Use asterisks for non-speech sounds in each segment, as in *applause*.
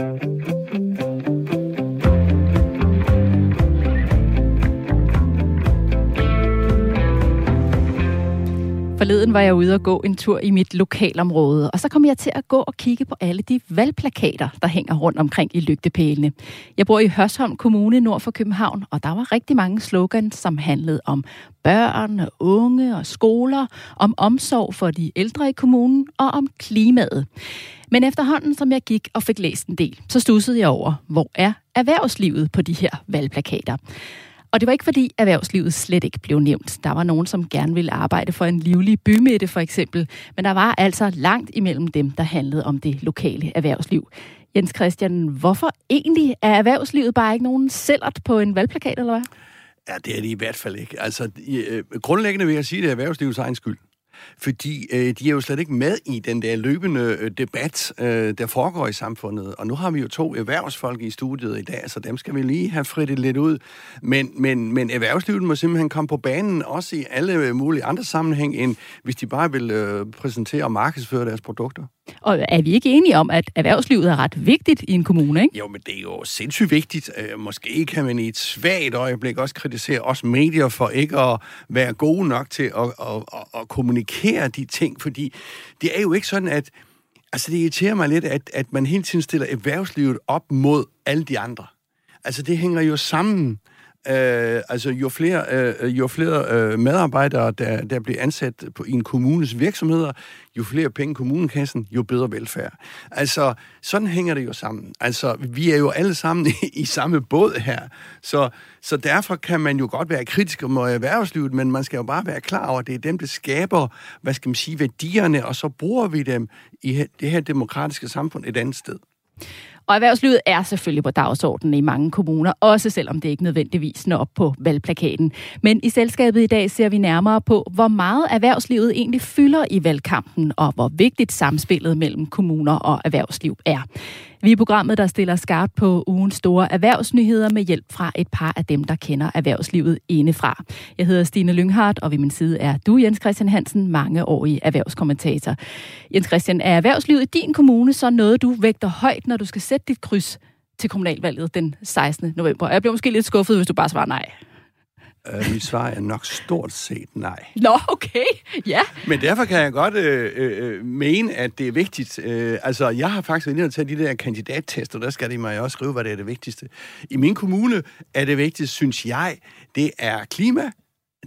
Thank you. Forleden var jeg ude og gå en tur i mit lokalområde, og så kom jeg til at gå og kigge på alle de valgplakater, der hænger rundt omkring i lygtepælene. Jeg bor i Hørsholm Kommune nord for København, og der var rigtig mange slogans, som handlede om børn, unge og skoler, om omsorg for de ældre i kommunen og om klimaet. Men efterhånden, som jeg gik og fik læst en del, så stussede jeg over, hvor er erhvervslivet på de her valgplakater. Og det var ikke fordi erhvervslivet slet ikke blev nævnt. Der var nogen, som gerne ville arbejde for en livlig bymidte for eksempel. Men der var altså langt imellem dem, der handlede om det lokale erhvervsliv. Jens Christian, hvorfor egentlig er erhvervslivet bare ikke nogen sællert på en valgplakat, eller hvad? Ja, det er det i hvert fald ikke. Altså, øh, grundlæggende vil jeg sige, at det er erhvervslivets egen skyld fordi øh, de er jo slet ikke med i den der løbende øh, debat, øh, der foregår i samfundet. Og nu har vi jo to erhvervsfolk i studiet i dag, så dem skal vi lige have frittet lidt ud. Men, men, men erhvervslivet må simpelthen komme på banen, også i alle mulige andre sammenhæng, end hvis de bare vil øh, præsentere og markedsføre deres produkter. Og er vi ikke enige om, at erhvervslivet er ret vigtigt i en kommune, ikke? Jo, men det er jo sindssygt vigtigt. Øh, måske kan man i et svagt øjeblik også kritisere os medier for ikke at være gode nok til at, at, at, at kommunikere de ting, fordi det er jo ikke sådan, at Altså, det irriterer mig lidt, at, at man hele tiden stiller erhvervslivet op mod alle de andre. Altså, det hænger jo sammen. Øh, altså jo flere, øh, jo flere øh, medarbejdere, der, der bliver ansat på, i en kommunes virksomheder, jo flere penge kommunekassen, jo bedre velfærd. Altså, sådan hænger det jo sammen. Altså, vi er jo alle sammen i, i samme båd her. Så, så derfor kan man jo godt være kritisk om øh, erhvervslivet, men man skal jo bare være klar over, at det er dem, der skaber, hvad skal man sige, værdierne, og så bruger vi dem i det her demokratiske samfund et andet sted. Og erhvervslivet er selvfølgelig på dagsordenen i mange kommuner, også selvom det ikke nødvendigvis når op på valgplakaten. Men i selskabet i dag ser vi nærmere på, hvor meget erhvervslivet egentlig fylder i valgkampen, og hvor vigtigt samspillet mellem kommuner og erhvervsliv er. Vi er programmet, der stiller skarpt på ugens store erhvervsnyheder med hjælp fra et par af dem, der kender erhvervslivet indefra. Jeg hedder Stine Lynghardt, og ved min side er du, Jens Christian Hansen, mangeårig erhvervskommentator. Jens Christian, er erhvervslivet i din kommune så noget, du vægter højt, når du skal sætte dit kryds til kommunalvalget den 16. november? Jeg bliver måske lidt skuffet, hvis du bare svarer nej. Uh, mit svar er nok stort set nej. Nå, okay. Ja. Men derfor kan jeg godt øh, øh, mene, at det er vigtigt. Øh, altså, jeg har faktisk været inde og tage de der kandidattester, der skal de mig også skrive, hvad det er det vigtigste. I min kommune er det vigtigste, synes jeg, det er klima,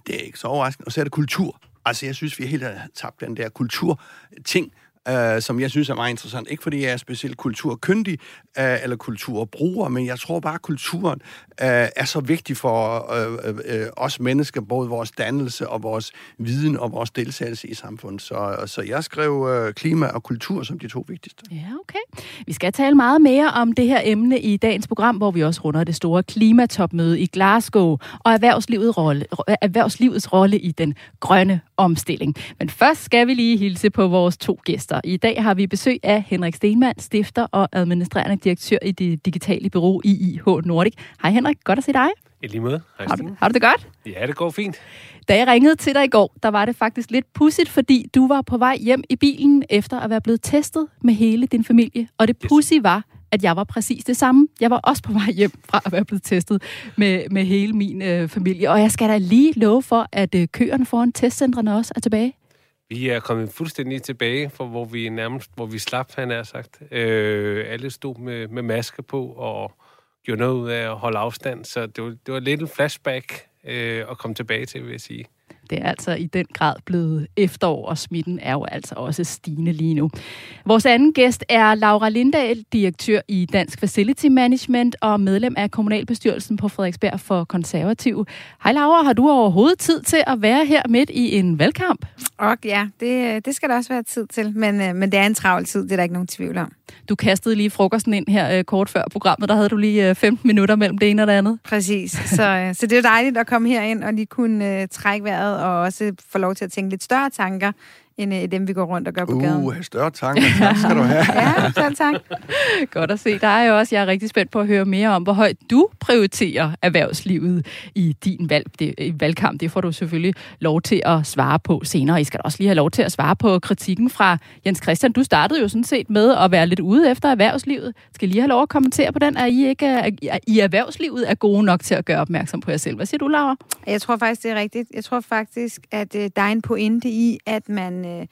det er ikke så overraskende, og så er det kultur. Altså, jeg synes, vi helt har tabt den der kulturting, øh, som jeg synes er meget interessant. Ikke fordi jeg er specielt kulturkyndig øh, eller kulturbruger, men jeg tror bare, at kulturen øh, er så vigtig for øh, øh, øh, os mennesker, både vores dannelse og vores viden og vores deltagelse i samfundet. Så, så jeg skrev øh, klima og kultur som de to vigtigste. Ja, okay. Vi skal tale meget mere om det her emne i dagens program, hvor vi også runder det store klimatopmøde i Glasgow og erhvervslivet rolle, erhvervslivets rolle i den grønne omstilling. Men først skal vi lige hilse på vores to gæster. I dag har vi besøg af Henrik Stenmann, stifter og administrerende direktør i det digitale bureau IIH Nordic. Hej Henrik, godt at se dig. I lige måde. Hej, har, du, har du det godt? Ja, det går fint. Da jeg ringede til dig i går, der var det faktisk lidt pudsigt, fordi du var på vej hjem i bilen efter at være blevet testet med hele din familie. Og det pudsige yes. var, at jeg var præcis det samme. Jeg var også på vej hjem fra at være blevet testet med, med hele min øh, familie. Og jeg skal da lige love for, at øh, køerne foran testcentrene også er tilbage. Vi er kommet fuldstændig tilbage, fra, hvor vi nærmest, hvor vi slap, han er sagt. Øh, alle stod med, med maske på og gjorde noget ud af at holde afstand, så det var, det var lidt en flashback øh, at komme tilbage til, vil jeg sige. Det er altså i den grad blevet efterår, og smitten er jo altså også stigende lige nu. Vores anden gæst er Laura Lindahl, direktør i Dansk Facility Management og medlem af kommunalbestyrelsen på Frederiksberg for Konservativ. Hej Laura, har du overhovedet tid til at være her midt i en valgkamp? Og ja, det, det skal der også være tid til, men, øh, men det er en travl tid, det er der ikke nogen tvivl om. Du kastede lige frokosten ind her øh, kort før programmet, der havde du lige 15 minutter mellem det ene og det andet. Præcis, så, så det er dejligt at komme her ind og lige kunne trække vejret og også få lov til at tænke lidt større tanker, end øh, dem, vi går rundt og gør på gaden. Uh, større tanker. Tak skal du have. *laughs* Ja, selv tak. Godt at se dig også. Jeg er rigtig spændt på at høre mere om, hvor højt du prioriterer erhvervslivet i din valg, det, i valgkamp. Det får du selvfølgelig lov til at svare på senere. I skal også lige have lov til at svare på kritikken fra Jens Christian. Du startede jo sådan set med at være lidt ude efter erhvervslivet. Skal lige have lov at kommentere på den, at I ikke er, i erhvervslivet er gode nok til at gøre opmærksom på jer selv. Hvad siger du, Laura? Jeg tror faktisk, det er rigtigt. Jeg tror faktisk, at øh, der er en pointe i, at man... Øh,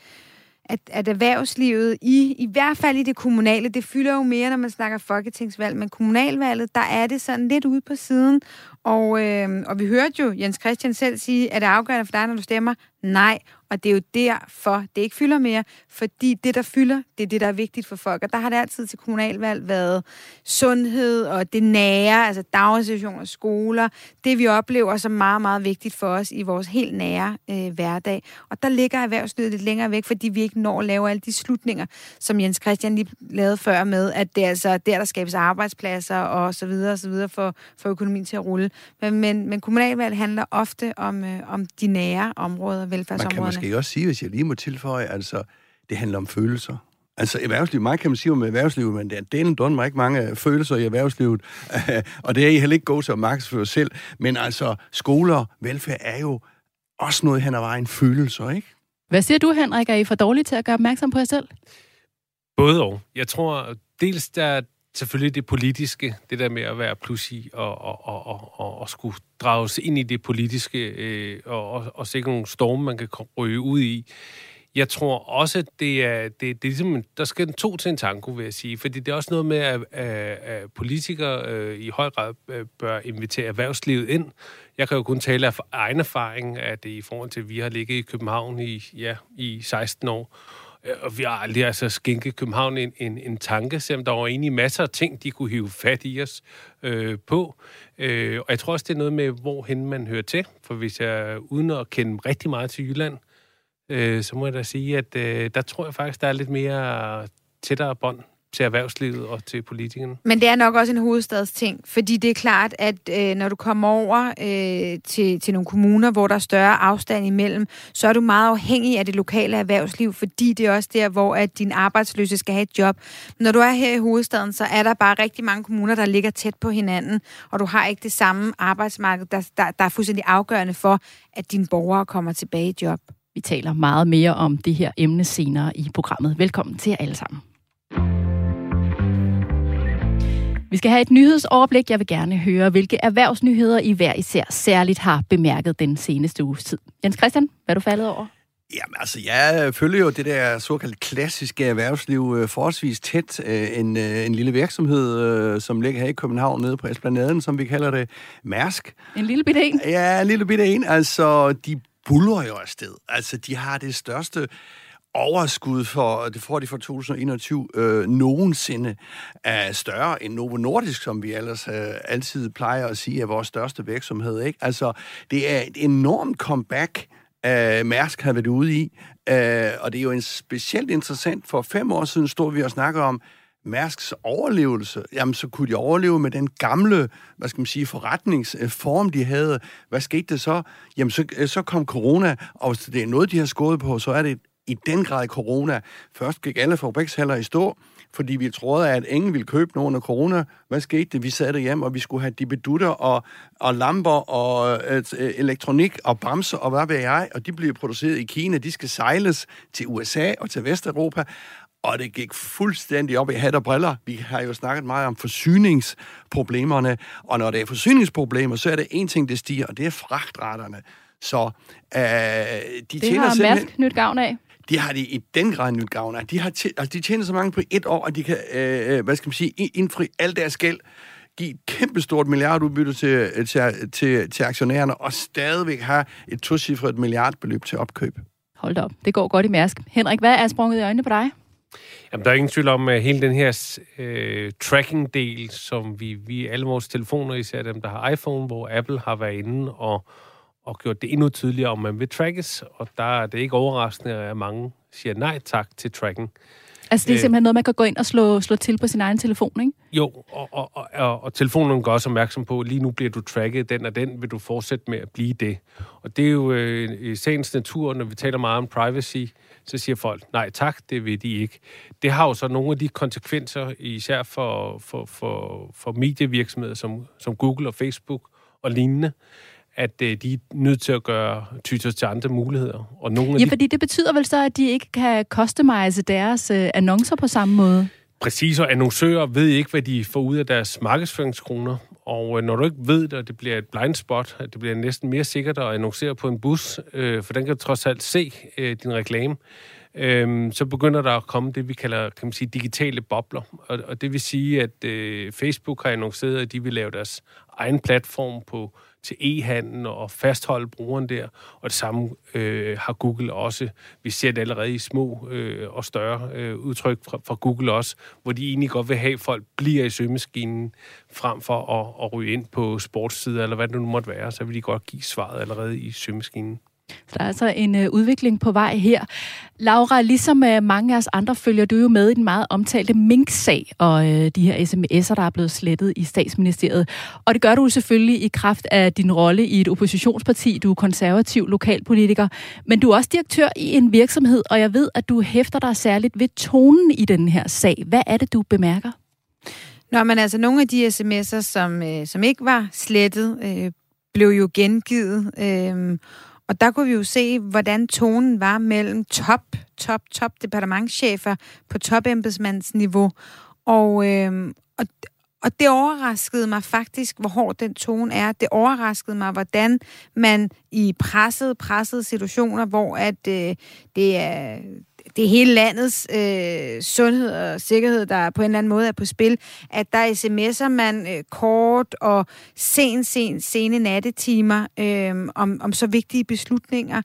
at, at erhvervslivet, i, i hvert fald i det kommunale, det fylder jo mere, når man snakker folketingsvalg, men kommunalvalget, der er det sådan lidt ude på siden. Og, øh, og vi hørte jo Jens Christian selv sige, at det er afgørende for dig, når du stemmer? Nej, og det er jo derfor, det ikke fylder mere, fordi det, der fylder, det er det, der er vigtigt for folk. Og der har det altid til kommunalvalg været sundhed og det nære, altså daginstitutioner, skoler, det vi oplever som meget, meget vigtigt for os i vores helt nære øh, hverdag. Og der ligger erhvervslivet lidt længere væk, fordi vi ikke når at lave alle de slutninger, som Jens Christian lige lavede før med, at det er altså der, der skabes arbejdspladser og så videre og så videre for, for økonomien til at rulle. Men, men, men kommunalvalg handler ofte om, øh, om de nære områder, velfærdsområderne. Kan måske også sige, hvis jeg lige må tilføje, altså, det handler om følelser. Altså erhvervsliv, meget kan man sige om erhvervslivet, men det er den dun mig ikke mange følelser i erhvervslivet, *laughs* og det er I heller ikke gode til at markedsføre selv, men altså skoler, velfærd er jo også noget hen ad vejen følelser, ikke? Hvad siger du, Henrik? Er I for dårlige til at gøre opmærksom på jer selv? Både og. Jeg tror, dels der selvfølgelig det politiske, det der med at være plus i og, og, og, og, og, og skulle drages ind i det politiske øh, og, og, og se nogle storme, man kan ryge ud i. Jeg tror også, det er, det, det er ligesom, der skal to til en tango, vil jeg sige. Fordi det er også noget med, at, at, at politikere øh, i høj grad øh, bør invitere erhvervslivet ind. Jeg kan jo kun tale af egen erfaring, at det i forhold til, at vi har ligget i København i, ja, i 16 år. Øh, og vi har aldrig altså skænket København en, en, en tanke, selvom der var egentlig masser af ting, de kunne hive fat i os øh, på. Øh, og jeg tror også, det er noget med, hvorhen man hører til. For hvis jeg, uden at kende rigtig meget til Jylland, øh, så må jeg da sige, at øh, der tror jeg faktisk, der er lidt mere tættere bånd til erhvervslivet og til politikerne. Men det er nok også en hovedstadsting, fordi det er klart, at øh, når du kommer over øh, til, til nogle kommuner, hvor der er større afstand imellem, så er du meget afhængig af det lokale erhvervsliv, fordi det er også der, hvor at din arbejdsløse skal have et job. Når du er her i hovedstaden, så er der bare rigtig mange kommuner, der ligger tæt på hinanden, og du har ikke det samme arbejdsmarked, der, der, der er fuldstændig afgørende for, at dine borgere kommer tilbage i job. Vi taler meget mere om det her emne senere i programmet. Velkommen til jer alle sammen. Vi skal have et nyhedsoverblik. Jeg vil gerne høre, hvilke erhvervsnyheder I hver især særligt har bemærket den seneste uges tid. Jens Christian, hvad er du faldet over? Jamen altså, jeg følger jo det der såkaldt klassiske erhvervsliv øh, forholdsvis tæt. Øh, en, øh, en lille virksomhed, som ligger her i København, nede på Esplanaden, som vi kalder det, Mærsk. En lille bitte en? Ja, en lille bitte en. Altså, de buller jo afsted. Altså, de har det største overskud for, det får de for 2021, øh, nogensinde er større end Novo Nordisk, som vi ellers øh, altid plejer at sige er vores største virksomhed. Ikke? Altså, det er et enormt comeback, øh, Mærsk har været ude i, øh, og det er jo en specielt interessant. For fem år siden stod vi og snakkede om, Mærsks overlevelse, jamen så kunne de overleve med den gamle, hvad skal man sige, forretningsform, de havde. Hvad skete det så? Jamen så, øh, så kom corona, og hvis det er noget, de har skåret på, så er det i den grad corona. Først gik alle fabrikshaller i stå, fordi vi troede, at ingen ville købe nogen af corona. Hvad skete det? Vi sad derhjemme, og vi skulle have dibedutter og, og lamper og øh, elektronik og bremser og hvad ved jeg, og de bliver produceret i Kina. De skal sejles til USA og til Vesteuropa, og det gik fuldstændig op i hat og briller. Vi har jo snakket meget om forsyningsproblemerne, og når det er forsyningsproblemer, så er det en ting, det stiger, og det er fragtraterne. Så øh, de det tjener har. Mærsk nyt gavn af. De har de i den grad nyt gavn af. De, har tj- altså, de tjener så mange på et år, at de kan, øh, hvad skal man sige, indfri al deres gæld, give et kæmpestort milliardudbytte til, til, til, til aktionærerne, og stadigvæk have et tocifret milliardbeløb til opkøb. Hold da op, det går godt i Mærsk. Henrik, hvad er sprunget i øjnene på dig? Jamen, der er ingen tvivl om, at hele den her øh, tracking-del, som vi, vi alle vores telefoner, især dem, der har iPhone, hvor Apple har været inde og, og gjort det endnu tydeligere, om man vil trackes, og der er det ikke overraskende, at mange siger nej tak til tracking. Altså, det er simpelthen noget, man kan gå ind og slå, slå til på sin egen telefon, ikke? Jo, og, og, og, og, telefonen gør også opmærksom på, at lige nu bliver du tracket, den og den vil du fortsætte med at blive det. Og det er jo øh, i sagens natur, når vi taler meget om privacy, så siger folk, nej tak, det vil de ikke. Det har jo så nogle af de konsekvenser, især for, for, for, for medievirksomheder som, som Google og Facebook og lignende, at øh, de er nødt til at gøre tyter til andre muligheder. Og nogle af ja, de... fordi det betyder vel så, at de ikke kan customize deres øh, annoncer på samme måde? Præcis, og annoncører ved ikke, hvad de får ud af deres markedsføringskroner. Og øh, når du ikke ved det, og det bliver et blind spot, at det bliver næsten mere sikkert at annoncere på en bus, øh, for den kan du trods alt se øh, din reklame, øh, så begynder der at komme det, vi kalder kan man sige, digitale bobler. Og, og det vil sige, at øh, Facebook har annonceret, at de vil lave deres egen platform på til e-handel og fastholde brugeren der. Og det samme øh, har Google også. Vi ser det allerede i små øh, og større øh, udtryk fra, fra Google også, hvor de egentlig godt vil have, at folk bliver i søgemaskinen frem for at, at ryge ind på sportssider, eller hvad det nu måtte være, så vil de godt give svaret allerede i søgemaskinen. Så der er altså en øh, udvikling på vej her. Laura, ligesom øh, mange af os andre, følger du jo med i den meget omtalte Mink-sag og øh, de her sms'er, der er blevet slettet i statsministeriet. Og det gør du selvfølgelig i kraft af din rolle i et oppositionsparti. Du er konservativ lokalpolitiker, men du er også direktør i en virksomhed, og jeg ved, at du hæfter dig særligt ved tonen i den her sag. Hvad er det, du bemærker? Nå, men altså nogle af de sms'er, som, øh, som ikke var slettet, øh, blev jo gengivet. Øh, og der kunne vi jo se, hvordan tonen var mellem top, top, top departementchefer på topembedsmandsniveau. Og, øh, og, og det overraskede mig faktisk, hvor hård den tone er. Det overraskede mig, hvordan man i pressede, pressede situationer, hvor at øh, det er det er hele landets øh, sundhed og sikkerhed, der på en eller anden måde er på spil, at der sms'er man øh, kort og sen, sen, sene nattetimer øh, om, om så vigtige beslutninger.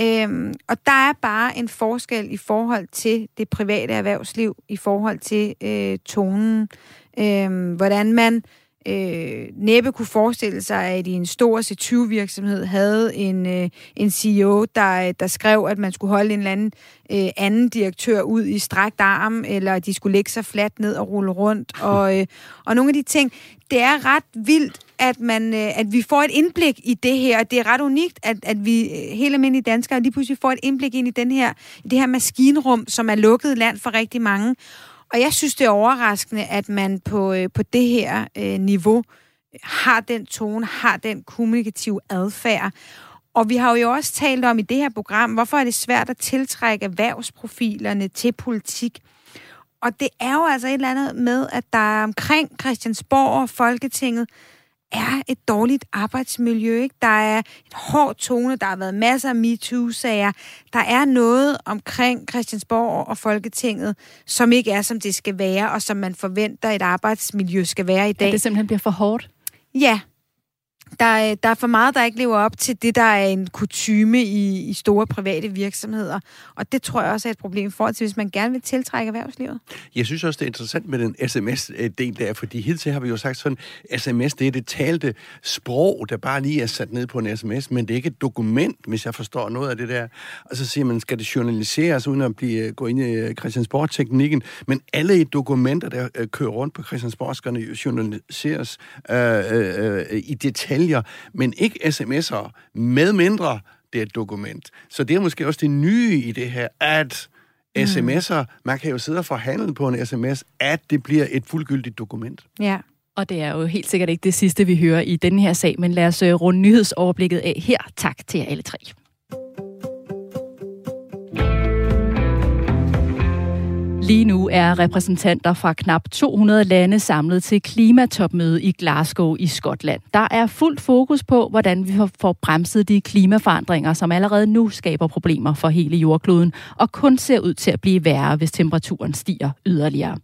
Øh, og der er bare en forskel i forhold til det private erhvervsliv, i forhold til øh, tonen, øh, hvordan man øh, næppe kunne forestille sig, at i en stor C20-virksomhed havde en, øh, en CEO, der, der skrev, at man skulle holde en eller anden øh, anden direktør ud i strækt arm, eller de skulle lægge sig fladt ned og rulle rundt. *laughs* Og, øh, og nogle af de ting, det er ret vildt, at, man, øh, at vi får et indblik i det her. Det er ret unikt, at, at vi øh, helt almindelige danskere lige pludselig får et indblik ind i den her, det her maskinrum, som er lukket land for rigtig mange. Og jeg synes, det er overraskende, at man på, øh, på det her øh, niveau har den tone, har den kommunikative adfærd. Og vi har jo også talt om i det her program, hvorfor er det svært at tiltrække erhvervsprofilerne til politik. Og det er jo altså et eller andet med, at der er omkring Christiansborg og Folketinget er et dårligt arbejdsmiljø. Ikke? Der er et hårdt tone, der har været masser af MeToo-sager. Der er noget omkring Christiansborg og Folketinget, som ikke er, som det skal være, og som man forventer, et arbejdsmiljø skal være i dag. At det simpelthen bliver for hårdt? Ja, der, øh, der er for meget, der ikke lever op til det, der er en kutyme i, i store private virksomheder. Og det tror jeg også er et problem i til, hvis man gerne vil tiltrække erhvervslivet. Jeg synes også, det er interessant med den sms-del der, fordi hidtil har vi jo sagt sådan, sms det er det talte sprog, der bare lige er sat ned på en sms, men det er ikke et dokument, hvis jeg forstår noget af det der. Og så siger man, skal det journaliseres, uden at blive, øh, gå ind i øh, Christiansborg-teknikken, men alle dokumenter, der kører rundt på Christiansborg, skal journaliseres øh, øh, øh, i detaljer detaljer, men ikke sms'er, med mindre det er et dokument. Så det er måske også det nye i det her, at mm. sms'er, man kan jo sidde og forhandle på en sms, at det bliver et fuldgyldigt dokument. Ja. Og det er jo helt sikkert ikke det sidste, vi hører i denne her sag, men lad os øh, runde nyhedsoverblikket af her. Tak til jer alle tre. Lige nu er repræsentanter fra knap 200 lande samlet til klimatopmøde i Glasgow i Skotland. Der er fuldt fokus på, hvordan vi får bremset de klimaforandringer, som allerede nu skaber problemer for hele jordkloden, og kun ser ud til at blive værre, hvis temperaturen stiger yderligere.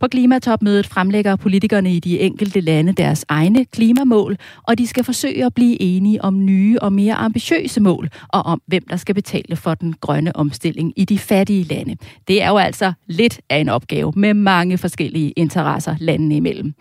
På klimatopmødet fremlægger politikerne i de enkelte lande deres egne klimamål, og de skal forsøge at blive enige om nye og mere ambitiøse mål, og om hvem der skal betale for den grønne omstilling i de fattige lande. Det er jo altså lidt af en opgave med mange forskellige interesser landene imellem.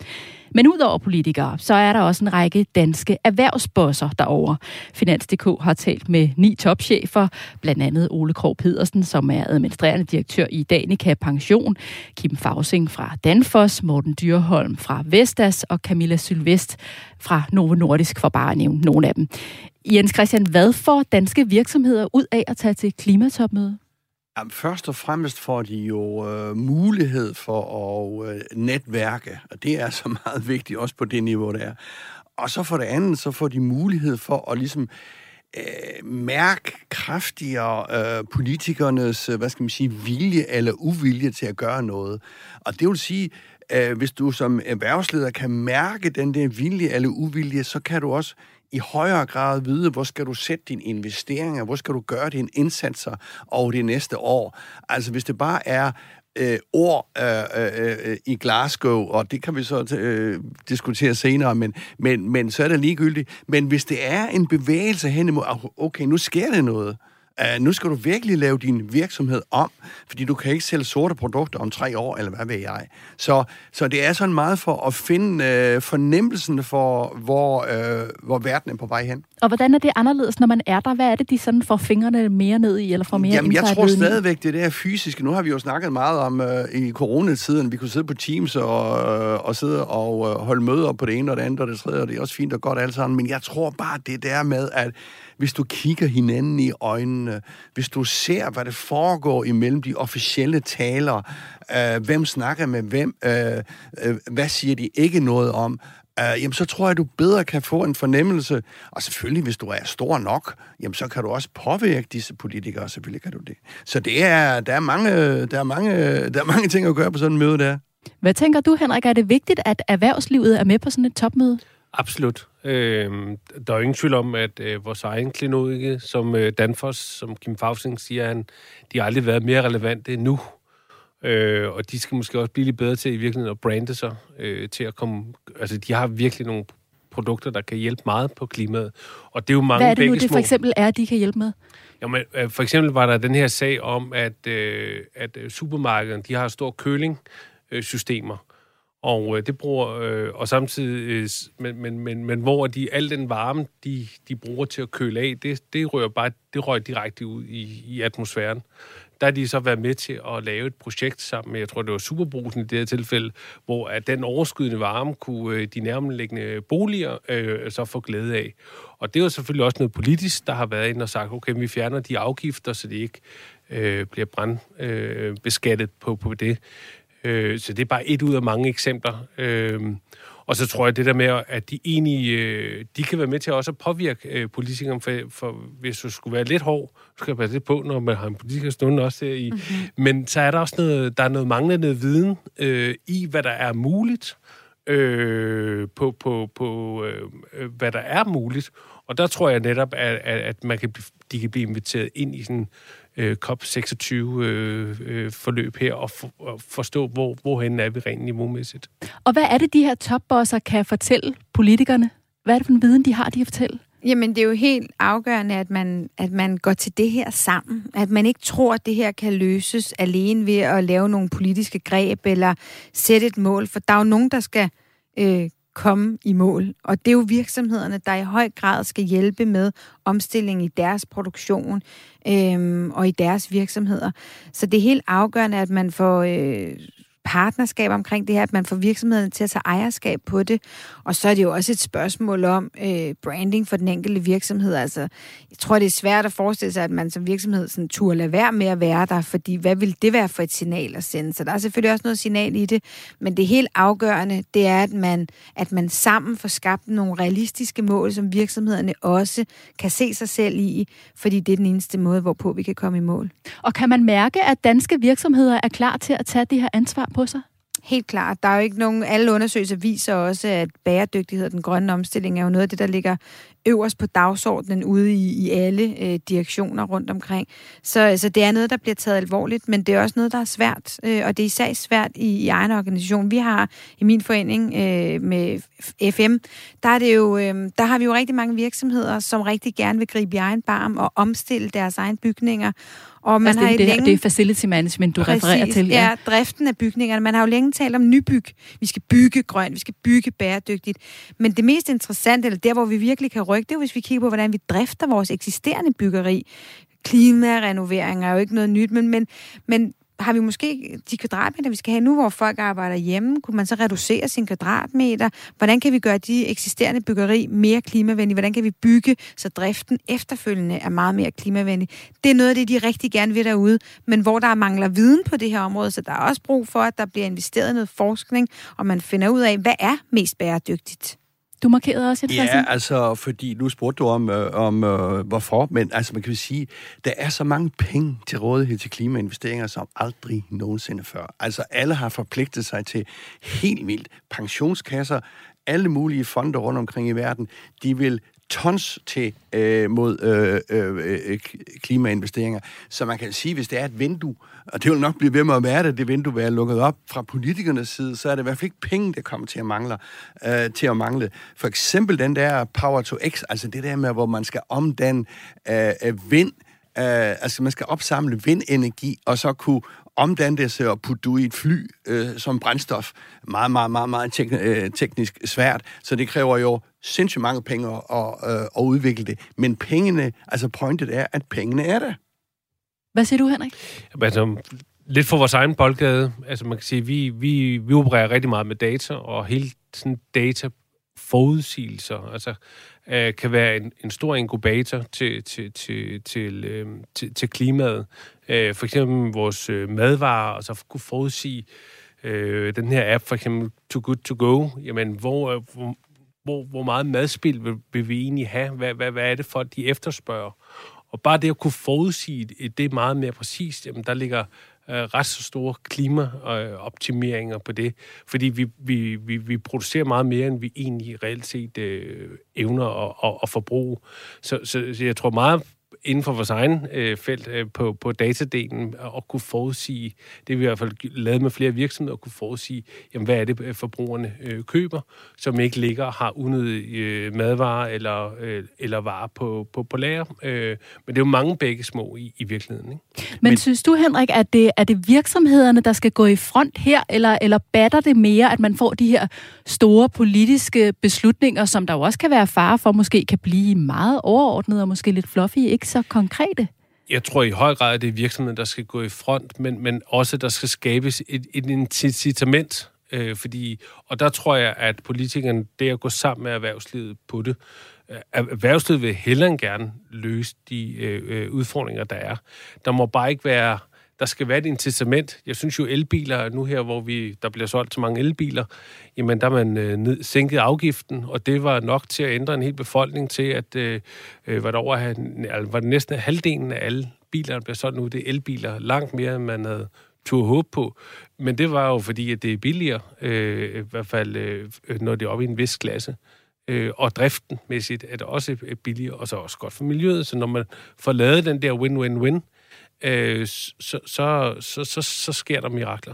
Men udover politikere, så er der også en række danske erhvervsbosser derovre. Finans.dk har talt med ni topchefer, blandt andet Ole Krog Pedersen, som er administrerende direktør i Danica Pension, Kim Fausing fra Danfoss, Morten Dyrholm fra Vestas og Camilla Sylvest fra Novo Nordisk, for bare at nævne nogle af dem. Jens Christian, hvad får danske virksomheder ud af at tage til klimatopmødet? Jamen, først og fremmest får de jo øh, mulighed for at øh, netværke, og det er så *laughs* meget vigtigt også på det niveau, der er. Og så for det andet, så får de mulighed for at ligesom øh, mærke kraftigere øh, politikernes, øh, hvad skal man sige, vilje eller uvilje til at gøre noget. Og det vil sige, øh, hvis du som erhvervsleder kan mærke den der vilje eller uvilje, så kan du også i højere grad vide, hvor skal du sætte dine investeringer, hvor skal du gøre dine indsatser over det næste år. Altså hvis det bare er øh, ord øh, øh, øh, i Glasgow, og det kan vi så øh, diskutere senere, men, men, men så er det ligegyldigt. Men hvis det er en bevægelse hen imod, okay, nu sker det noget, øh, Uh, nu skal du virkelig lave din virksomhed om, fordi du kan ikke sælge sorte produkter om tre år, eller hvad ved jeg. Så, så det er sådan meget for at finde uh, fornemmelsen for, hvor, uh, hvor verden er på vej hen. Og hvordan er det anderledes, når man er der? Hvad er det, de sådan får fingrene mere ned i, eller får mere Jamen, jeg tror stadigvæk, det der fysiske. Nu har vi jo snakket meget om uh, i coronatiden, vi kunne sidde på Teams og, uh, og sidde og uh, holde møder på det ene og det andet og det tredje, og det er også fint og godt alt sammen, men jeg tror bare, det der med, at hvis du kigger hinanden i øjnene, hvis du ser, hvad det foregår imellem de officielle taler, øh, hvem snakker med hvem, øh, øh, hvad siger de ikke noget om, øh, jamen så tror jeg, du bedre kan få en fornemmelse. Og selvfølgelig, hvis du er stor nok, jamen så kan du også påvirke disse politikere, selvfølgelig kan du det. Så det er, der, er mange, der, er mange, der er mange ting at gøre på sådan en møde der. Hvad tænker du, Henrik? Er det vigtigt, at erhvervslivet er med på sådan et topmøde? Absolut. Øh, der er jo ingen tvivl om, at øh, vores egen klinode, som øh, Danfoss, som Kim Fausing siger, han, de har aldrig været mere relevante nu. Øh, og de skal måske også blive lidt bedre til i virkeligheden at brande sig, øh, til at komme... Altså, de har virkelig nogle produkter, der kan hjælpe meget på klimaet. Og det er jo mange Hvad er det nu, det for eksempel er, de kan hjælpe med? Jamen, øh, for eksempel var der den her sag om, at, øh, at supermarkederne, de har store kølingsystemer. Og øh, det bruger, øh, og samtidig, øh, men, men, men, men hvor de, al den varme, de, de bruger til at køle af, det, det rører bare, det rører direkte ud i, i atmosfæren. Der har de så været med til at lave et projekt sammen med, jeg tror det var Superbrusen i det her tilfælde, hvor at den overskydende varme kunne øh, de nærmeliggende boliger øh, så få glæde af. Og det er jo selvfølgelig også noget politisk, der har været ind og sagt, okay, vi fjerner de afgifter, så det ikke øh, bliver brandbeskattet øh, på, på det. Øh, så det er bare et ud af mange eksempler. Øh, og så tror jeg det der med, at de egentlig, øh, de kan være med til også at påvirke øh, politikerne, for, for hvis du skulle være lidt hård, så skal jeg passe lidt på, når man har en politiker stående også der i. Mm-hmm. Men så er der også noget, der er noget manglende viden øh, i, hvad der er muligt, øh, på, på, på øh, hvad der er muligt. Og der tror jeg netop, at, at man kan, de kan blive inviteret ind i sådan øh, COP26 øh, øh, forløb her og, for, og forstå, hvor, hvorhen er vi rent niveaumæssigt. Og hvad er det, de her topbosser kan fortælle politikerne? Hvad er det for en viden, de har, de kan fortælle? Jamen, det er jo helt afgørende, at man, at man går til det her sammen. At man ikke tror, at det her kan løses alene ved at lave nogle politiske greb eller sætte et mål. For der er jo nogen, der skal øh, komme i mål. Og det er jo virksomhederne, der i høj grad skal hjælpe med omstilling i deres produktion øhm, og i deres virksomheder. Så det er helt afgørende, at man får øh, partnerskab omkring det her, at man får virksomhederne til at tage ejerskab på det. Og så er det jo også et spørgsmål om øh, branding for den enkelte virksomhed. Altså, jeg tror, det er svært at forestille sig, at man som virksomhed sådan, turde lade være med at være der, fordi hvad vil det være for et signal at sende? Så der er selvfølgelig også noget signal i det, men det helt afgørende, det er, at man, at man sammen får skabt nogle realistiske mål, som virksomhederne også kan se sig selv i, fordi det er den eneste måde, hvorpå vi kan komme i mål. Og kan man mærke, at danske virksomheder er klar til at tage det her ansvar på sig? Helt klart. Der er jo ikke nogen... Alle undersøgelser viser også, at bæredygtighed og den grønne omstilling er jo noget af det, der ligger øverst på dagsordenen ude i, i alle øh, direktioner rundt omkring. Så altså, det er noget, der bliver taget alvorligt, men det er også noget, der er svært, øh, og det er især svært i, i egen organisation. Vi har i min forening øh, med FM, der, er det jo, øh, der har vi jo rigtig mange virksomheder, som rigtig gerne vil gribe i egen barm og omstille deres egen bygninger, og man altså, har det, det, længe... det er facility management, du Præcis, refererer til. Ja. ja, driften af bygningerne. Man har jo længe talt om nybyg. Vi skal bygge grønt, vi skal bygge bæredygtigt. Men det mest interessante, eller der, hvor vi virkelig kan rykke, det er, hvis vi kigger på, hvordan vi drifter vores eksisterende byggeri. Klimarenovering er jo ikke noget nyt, men, men, men har vi måske de kvadratmeter, vi skal have nu, hvor folk arbejder hjemme? Kunne man så reducere sin kvadratmeter? Hvordan kan vi gøre de eksisterende byggeri mere klimavenlige? Hvordan kan vi bygge, så driften efterfølgende er meget mere klimavenlig? Det er noget af det, de rigtig gerne vil derude, men hvor der mangler viden på det her område, så der er også brug for, at der bliver investeret i noget forskning, og man finder ud af, hvad er mest bæredygtigt? Du markerede også, et Ja, altså, fordi nu spurgte du om, øh, om øh, hvorfor, men altså, man kan sige, der er så mange penge til rådighed til klimainvesteringer, som aldrig nogensinde før. Altså, alle har forpligtet sig til helt vildt pensionskasser, alle mulige fonde rundt omkring i verden, de vil tons til øh, mod øh, øh, øh klimainvesteringer. Så man kan sige, hvis det er et vindue, og det vil nok blive ved med at være det, det vindue vil være lukket op fra politikernes side, så er det i hvert fald ikke penge, der kommer til at mangle. Øh, til at mangle. For eksempel den der Power to X, altså det der med, hvor man skal omdanne øh, øh vind, øh, altså man skal opsamle vindenergi, og så kunne omdanne det sig og putte du i et fly øh, som brændstof. Meget, meget, meget, meget tek- øh, teknisk svært. Så det kræver jo sindssygt mange penge at, at, at udvikle det. Men pengene, altså pointet er, at pengene er der. Hvad siger du, Henrik? Altså, lidt for vores egen boldgade. Altså man kan sige, vi, vi, vi opererer rigtig meget med data, og hele sådan data forudsigelser, altså øh, kan være en, en stor inkubator til, til, til, til, øh, til, til klimaet. Øh, for eksempel vores øh, madvarer, altså kunne forudsige øh, den her app, for eksempel Too Good To Go, jamen hvor, øh, hvor, hvor, hvor meget madspil vil, vil vi egentlig have? Hvad, hvad, hvad er det for, de efterspørger? Og bare det at kunne forudsige det meget mere præcist, jamen der ligger øh, ret så store klimaoptimeringer på det, fordi vi, vi, vi, vi producerer meget mere, end vi egentlig reelt set øh, evner at, at, at forbruge. Så, så, så jeg tror meget inden for vores egen øh, felt øh, på, på datadelen at kunne forudsige, det vi i hvert fald lavet med flere virksomheder, at kunne forudsige, jamen, hvad er det, øh, forbrugerne øh, køber, som ikke ligger og har unødige øh, madvarer eller, øh, eller varer på, på, på lager. Øh, men det er jo mange begge små i, i virkeligheden. Ikke? Men, men synes du, Henrik, at det, er det virksomhederne, der skal gå i front her, eller, eller batter det mere, at man får de her store politiske beslutninger, som der jo også kan være fare for, måske kan blive meget overordnet og måske lidt fluffy, ikke så konkrete? Jeg tror i høj grad, at det er virksomheden, der skal gå i front, men, men også, der skal skabes et, et incitament. Øh, fordi, og der tror jeg, at politikerne, det at gå sammen med erhvervslivet på det, øh, erhvervslivet vil hellere end gerne løse de øh, øh, udfordringer, der er. Der må bare ikke være der skal være et incitament. Jeg synes jo, elbiler, nu her, hvor vi, der bliver solgt så mange elbiler, jamen der man øh, ned, sænket afgiften, og det var nok til at ændre en hel befolkning til, at øh, øh var, der over, altså, var det næsten halvdelen af alle biler, der bliver solgt nu, det er elbiler, langt mere, end man havde turde håbe på. Men det var jo fordi, at det er billigere, øh, i hvert fald øh, når det er oppe i en vis klasse. Øh, og driftenmæssigt er det også øh, billigere, og så også godt for miljøet. Så når man får lavet den der win-win-win, øh, så, så, så, så, så sker der mirakler.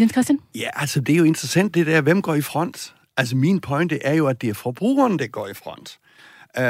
Jens Christian? Ja, altså det er jo interessant det der, hvem går i front? Altså min pointe er jo, at det er forbrugeren, der går i front. Uh,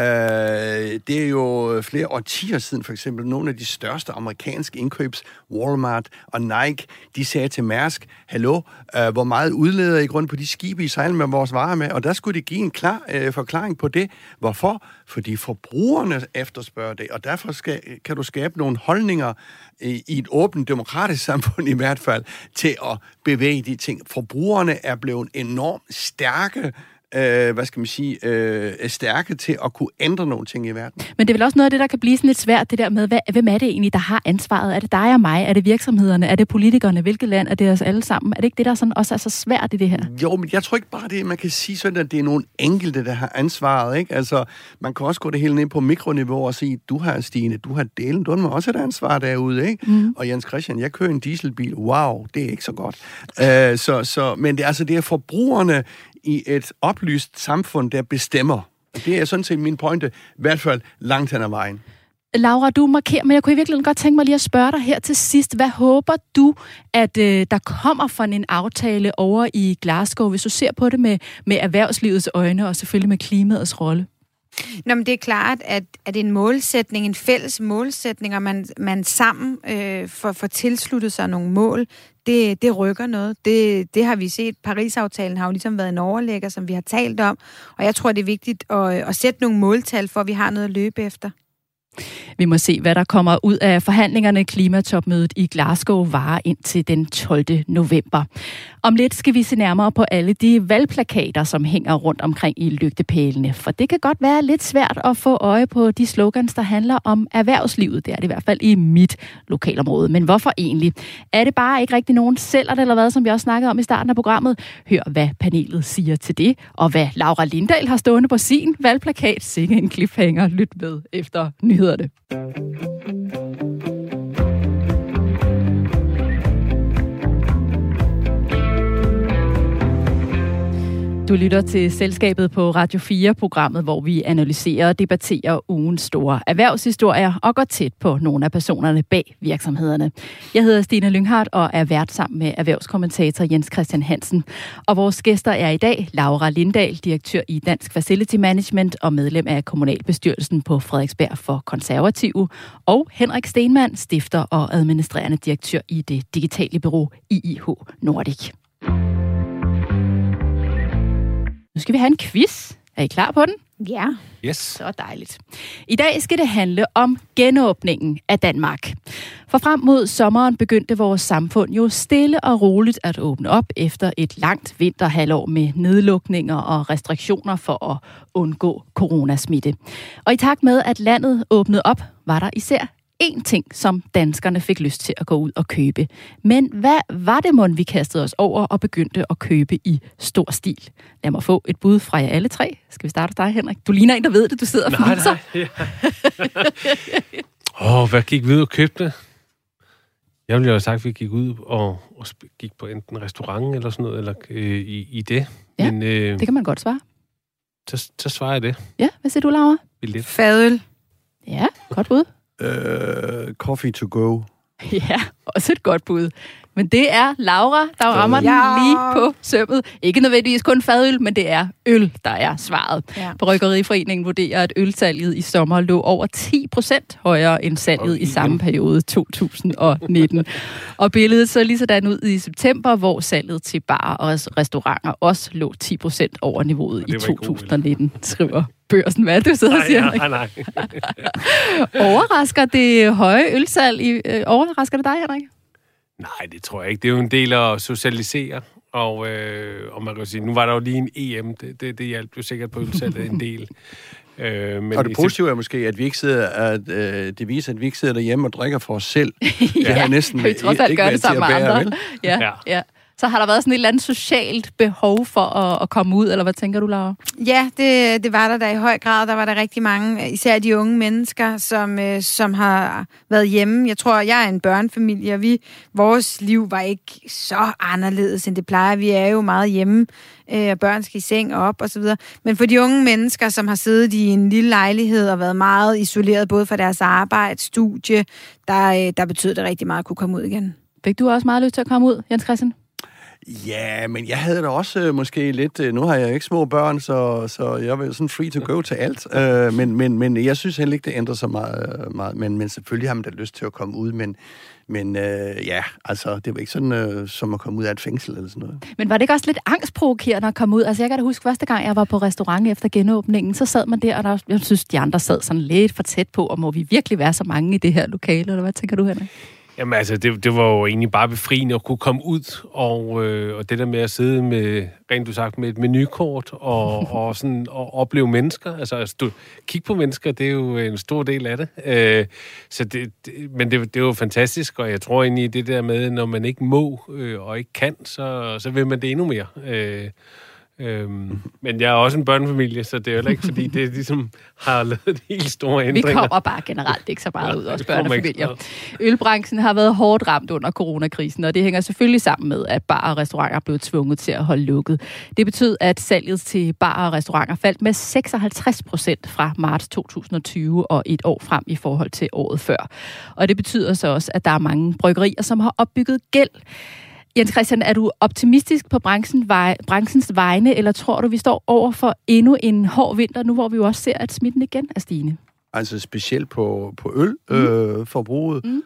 det er jo flere årtier siden, for eksempel, nogle af de største amerikanske indkøbs, Walmart og Nike, de sagde til Mærsk, hallo, øh, hvor meget udleder I grund på de skibe, I sejler med vores varer med? Og der skulle de give en klar øh, forklaring på det. Hvorfor? Fordi forbrugerne efterspørger det, og derfor skal, kan du skabe nogle holdninger i, i et åbent demokratisk *laughs* samfund i hvert fald, til at bevæge de ting. Forbrugerne er blevet enormt stærke øh, hvad skal man sige, øh, er stærke til at kunne ændre nogle ting i verden. Men det er vel også noget af det, der kan blive sådan lidt svært, det der med, hvad, hvem er det egentlig, der har ansvaret? Er det dig og mig? Er det virksomhederne? Er det politikerne? Hvilket land er det os alle sammen? Er det ikke det, der sådan også er så svært i det her? Jo, men jeg tror ikke bare det, man kan sige sådan, at det er nogle enkelte, der har ansvaret. Ikke? Altså, man kan også gå det hele ned på mikroniveau og sige, du har Stine, du har delen, du har også et ansvar derude. Ikke? Mm. Og Jens Christian, jeg kører en dieselbil. Wow, det er ikke så godt. Uh, så, så, men det, altså, det er forbrugerne i et oplyst samfund, der bestemmer. Det er sådan set min pointe, i hvert fald langt hen ad vejen. Laura, du markerer, men jeg kunne i virkeligheden godt tænke mig lige at spørge dig her til sidst. Hvad håber du, at øh, der kommer fra en aftale over i Glasgow, hvis du ser på det med, med erhvervslivets øjne og selvfølgelig med klimaets rolle? Nå, men det er klart, at, at en målsætning, en fælles målsætning, og man, man sammen øh, får, får tilsluttet sig nogle mål, det, det rykker noget. Det, det har vi set. Paris-aftalen har jo ligesom været en overlægger, som vi har talt om, og jeg tror, det er vigtigt at, at sætte nogle måltal, for at vi har noget at løbe efter. Vi må se, hvad der kommer ud af forhandlingerne. Klimatopmødet i Glasgow varer indtil den 12. november. Om lidt skal vi se nærmere på alle de valgplakater, som hænger rundt omkring i lygtepælene. For det kan godt være lidt svært at få øje på de slogans, der handler om erhvervslivet. Det er det i hvert fald i mit lokalområde. Men hvorfor egentlig? Er det bare ikke rigtig nogen selv, eller hvad, som vi også snakkede om i starten af programmet? Hør, hvad panelet siger til det, og hvad Laura Lindahl har stående på sin valgplakat. Sikke en cliffhanger. Lyt med efter det. Du lytter til Selskabet på Radio 4-programmet, hvor vi analyserer og debatterer ugens store erhvervshistorier og går tæt på nogle af personerne bag virksomhederne. Jeg hedder Stine Lynghardt og er vært sammen med erhvervskommentator Jens Christian Hansen. Og vores gæster er i dag Laura Lindahl, direktør i Dansk Facility Management og medlem af kommunalbestyrelsen på Frederiksberg for Konservative, og Henrik Stenmann, stifter og administrerende direktør i det digitale bureau IIH Nordic. Nu skal vi have en quiz. Er I klar på den? Ja. Yes. Så dejligt. I dag skal det handle om genåbningen af Danmark. For frem mod sommeren begyndte vores samfund jo stille og roligt at åbne op efter et langt vinterhalvår med nedlukninger og restriktioner for at undgå coronasmitte. Og i takt med, at landet åbnede op, var der især én ting, som danskerne fik lyst til at gå ud og købe. Men hvad var det mund, vi kastede os over og begyndte at købe i stor stil? Lad mig få et bud fra jer alle tre. Skal vi starte dig, Henrik? Du ligner en, der ved det. Du sidder og Nej, fniser. nej. Ja. *laughs* Åh, oh, hvad gik vi ud og købte? Jeg ville jo have sagt, at vi gik ud og, og gik på enten restaurant eller sådan noget, eller øh, i, i det. Ja, Men øh, Det kan man godt svare. så, så svarer jeg det. Ja, hvad siger du, Laura? Billet. Fadøl. Ja, godt bud. Uh, coffee to go. *laughs* Ja, også et godt bud. Men det er Laura, der rammer den Ja. lige på sømmet. Ikke nødvendigvis kun fadøl, men det er øl, der er svaret. Ja. Bryggeriforeningen vurderer, at ølsalget i sommer lå over 10 procent højere end salget Og i samme periode 2019. *laughs* og billedet så lige sådan ud i september, hvor salget til barer og restauranter også lå 10 procent over niveauet Og i det var ikke god øl. 2019, skriver børsen. Hvad er det, du sidder og siger? nej, nej, nej. *laughs* Overrasker det høje ølsalg? I, øh, overrasker det dig, Henrik? Nej, det tror jeg ikke. Det er jo en del at socialisere. Og, øh, og man kan sige, nu var der jo lige en EM. Det, det, det hjalp jo sikkert på ølsalget en del. *laughs* Øh, men Og det positive er måske, at vi ikke sidder, at øh, det viser, at vi ikke sidder derhjemme og drikker for os selv. *laughs* Det har næsten vi trods alt ikke gør det sammen med andre. vel? Ja, ja. ja. Så har der været sådan et eller andet socialt behov for at, at komme ud, eller hvad tænker du, Laura? Ja, det, det var der da i høj grad. Der var der rigtig mange, især de unge mennesker, som, øh, som har været hjemme. Jeg tror, jeg er en børnefamilie, og vi, vores liv var ikke så anderledes, end det plejer. Vi er jo meget hjemme, øh, og børn skal i seng og op og så videre. Men for de unge mennesker, som har siddet i en lille lejlighed og været meget isoleret, både fra deres arbejde, studie, der, øh, der betød det rigtig meget at kunne komme ud igen. Fik du også meget lyst til at komme ud, Jens Christian? Ja, men jeg havde da også øh, måske lidt... Øh, nu har jeg ikke små børn, så, så jeg var sådan free to go til alt. Øh, men, men, men jeg synes heller ikke, det ændrer sig meget. Øh, meget men, men selvfølgelig har man da lyst til at komme ud. Men, men øh, ja, altså, det var ikke sådan, øh, som at komme ud af et fængsel eller sådan noget. Men var det ikke også lidt angstprovokerende at komme ud? Altså jeg kan da huske, første gang jeg var på restaurant efter genåbningen, så sad man der, og der, jeg synes, de andre sad sådan lidt for tæt på, og må vi virkelig være så mange i det her lokale, eller hvad tænker du, Henrik? Jamen altså, det, det var jo egentlig bare befriende at kunne komme ud, og, øh, og det der med at sidde med, rent du sagt, med et menukort, og, *laughs* og sådan og opleve mennesker, altså at stå, kigge på mennesker, det er jo en stor del af det. Øh, så det, det men det, det jo fantastisk, og jeg tror egentlig, det der med, når man ikke må øh, og ikke kan, så, så vil man det endnu mere. Øh, Øhm, men jeg er også en børnefamilie, så det er jo ikke, fordi det ligesom har lavet helt store Vi ændringer. kommer bare generelt ikke så meget Ja, ud, ikke børnefamilier. Ølbranchen har været hårdt ramt under coronakrisen, og det hænger selvfølgelig sammen med, at bar og restauranter er blevet tvunget til at holde lukket. Det betød, at salget til bar og restauranter faldt med 56 procent fra marts 2020 og et år frem i forhold til året før. Og det betyder så også, at der er mange bryggerier, som har opbygget gæld. Jens Christian, er du optimistisk på branchen, vej, branchens vegne, eller tror du, vi står over for endnu en hård vinter, nu hvor vi jo også ser, at smitten igen er stigende? Altså specielt på, på ølforbruget. Øh, forbruget. Mm.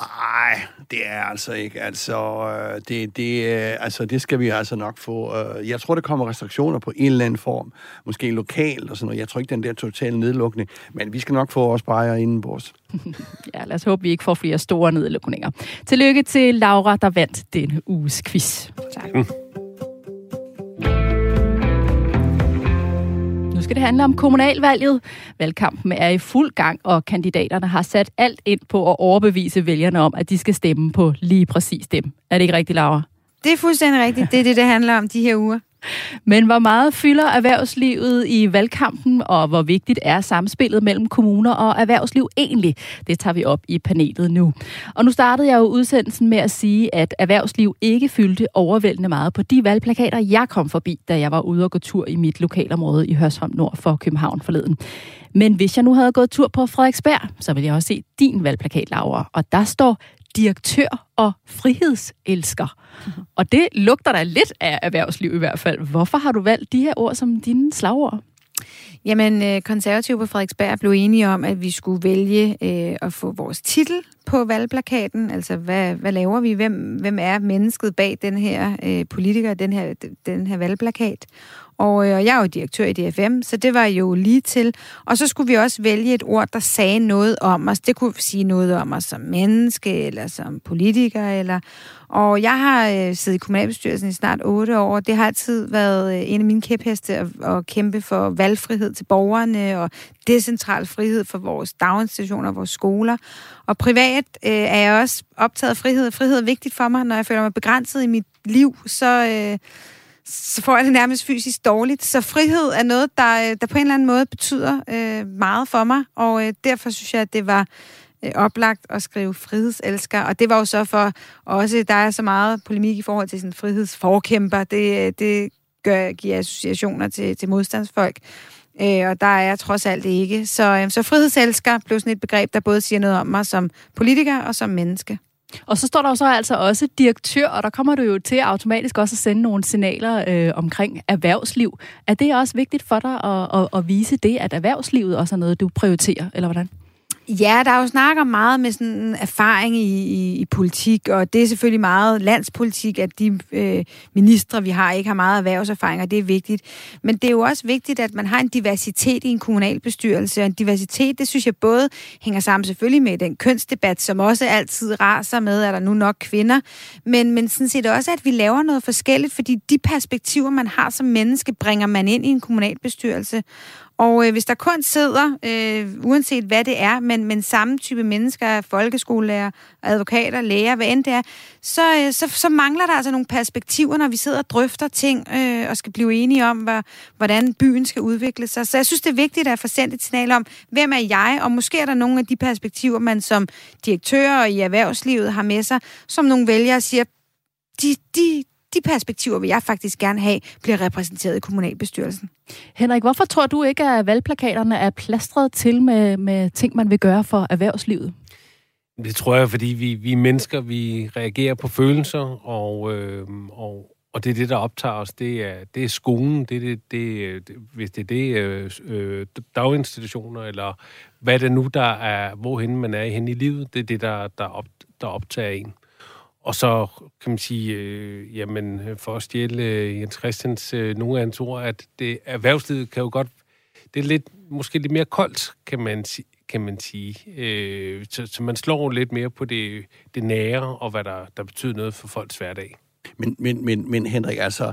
Nej, det er altså ikke. Altså, øh, det, det, altså, det skal vi altså nok få. Øh, jeg tror, der kommer restriktioner på en eller anden form. Måske lokalt og sådan noget. Jeg tror ikke, den der totale nedlukning. Men vi skal nok få os bajer indenbords. *laughs* ja, lad os håbe, vi ikke får flere store nedlukninger. Tillykke til Laura, der vandt denne uges quiz. Tak. Mm. Nu skal det handle om kommunalvalget. Valgkampen er i fuld gang, og kandidaterne har sat alt ind på at overbevise vælgerne om, at de skal stemme på lige præcis dem. Er det ikke rigtigt, Laura? Det er fuldstændig rigtigt. Det er det, det handler om de her uger. Men hvor meget fylder erhvervslivet i valgkampen, og hvor vigtigt er samspillet mellem kommuner og erhvervsliv egentlig? Det tager vi op i panelet nu. Og nu startede jeg jo udsendelsen med at sige, at erhvervsliv ikke fyldte overvældende meget på de valgplakater, jeg kom forbi, da jeg var ude og gå tur i mit lokalområde i Hørsholm Nord for København forleden. Men hvis jeg nu havde gået tur på Frederiksberg, så ville jeg også se din valgplakat, Laura. Og der står direktør og frihedselsker. Mm-hmm. *laughs* Og det lugter da lidt af erhvervsliv i hvert fald. Hvorfor har du valgt de her ord som dine slagord? Jamen, øh, konservative på Frederiksberg blev enige om, at vi skulle vælge øh, at få vores titel på valgplakaten. Altså, hvad, hvad laver vi? Hvem, hvem er mennesket bag den her øh, politiker, den her, den her valgplakat? Og øh, jeg er jo direktør i DFM, så det var jo lige til. Og så skulle vi også vælge et ord, der sagde noget om os. Det kunne sige noget om os som menneske, eller som politiker, eller... Og jeg har øh, siddet i kommunalbestyrelsen i snart otte år. Det har altid været øh, en af mine kæpheste at, at kæmpe for valgfrihed til borgerne og decentral frihed for vores daginstitutioner og vores skoler. Og privat øh, er jeg også optaget af frihed. Frihed er vigtigt for mig. Når jeg føler mig begrænset i mit liv, så... Øh, så får jeg det nærmest fysisk dårligt. Så frihed er noget, der, øh, der på en eller anden måde betyder øh, meget for mig, og øh, derfor synes jeg, at det var øh, oplagt at skrive frihedselsker, og det var jo så for også, der er så meget polemik i forhold til sådan frihedsforkæmper, det, øh, det gør, giver associationer til, til modstandsfolk, øh, og der er jeg trods alt ikke. Så, øh, så frihedselsker blev sådan et begreb, der både siger noget om mig som politiker og som menneske. Og så står der jo så altså også direktør, og der kommer du jo til automatisk også at sende nogle signaler øh, omkring erhvervsliv. Er det også vigtigt for dig at, at, at vise det, at erhvervslivet også er noget, du prioriterer, eller hvordan? Ja, der er jo snakker meget med sådan erfaring i, i, i politik, og det er selvfølgelig meget landspolitik, at de øh, ministre, vi har, ikke har meget erhvervserfaring, og det er vigtigt. Men det er jo også vigtigt, at man har en diversitet i en kommunalbestyrelse, og en diversitet, det synes jeg både hænger sammen selvfølgelig med den kønsdebat, som også altid raser med, er der nu nok kvinder, men, men sådan set også, at vi laver noget forskelligt, fordi de perspektiver, man har som menneske, bringer man ind i en kommunalbestyrelse. Og øh, hvis der kun sidder, øh, uanset hvad det er, men, men samme type mennesker, folkeskolelærer, advokater, læger, hvad end det er, så, øh, så, så mangler der altså nogle perspektiver, når vi sidder og drøfter ting øh, og skal blive enige om, hvad, hvordan byen skal udvikle sig. Så jeg synes, det er vigtigt at få sendt et signal om, hvem er jeg, og måske er der nogle af de perspektiver, man som direktør i erhvervslivet har med sig, som nogle vælgere siger, de, de, de perspektiver vil jeg faktisk gerne have, bliver repræsenteret i kommunalbestyrelsen. Henrik, hvorfor tror du ikke, at valgplakaterne er plastret til med, med ting, man vil gøre for erhvervslivet? Det tror jeg, fordi vi, vi mennesker, vi reagerer på følelser, og, øh, og, og det er det, der optager os. Det er, det er skolen, det er det, det, det, hvis det er det, øh, øh daginstitutioner, eller hvad det nu, der er, hvorhen man er hen i livet, det er det, der, der, op, der optager en. Og så kan man sige, øh, jamen for at stjæle øh, Jens Christians øh, nogle af hans ord, at det erhvervslivet kan jo godt, det er lidt, måske lidt mere koldt, kan man, kan man sige. Øh, så, så man slår lidt mere på det, det nære, og hvad der, der betyder noget for folks hverdag. Men, men, men, men Henrik, altså,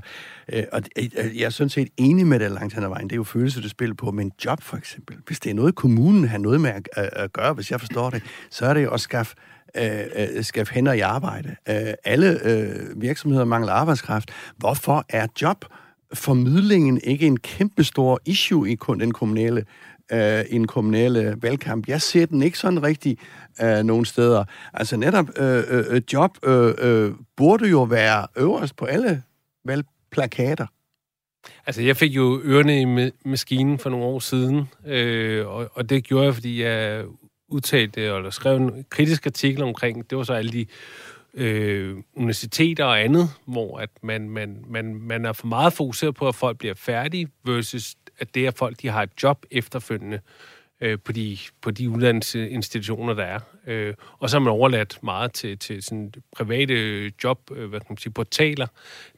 øh, og øh, øh, jeg er sådan set enig med det langt hen ad vejen. Det er jo følelser, du spiller på, men job for eksempel. Hvis det er noget, kommunen har noget med at, at, at gøre, hvis jeg forstår det, så er det jo at skaffe øh, øh skal hænder i arbejde. Øh, alle øh, virksomheder mangler arbejdskraft. Hvorfor er jobformidlingen ikke en kæmpestor issue i kun den kommunale øh, en kommunale valgkamp. Jeg ser den ikke sådan rigtig øh, nogen steder. Altså netop øh, øh, øh, job øh, øh, burde jo være øverst på alle valgplakater. Altså, jeg fik jo ørerne i maskinen for nogle år siden, øh, og, og det gjorde jeg, fordi jeg udtalte eller skrev en kritisk artikel omkring, det var så alle de øh, universiteter og andet, hvor at man, man, man, man er for meget fokuseret på, at folk bliver færdige, versus at det, er folk de har et job efterfølgende. øh, på, de, på de uddannelsesinstitutioner, der er. Øh, og så har man overladt meget til, til sådan private job, øh, hvad kan man sige, portaler,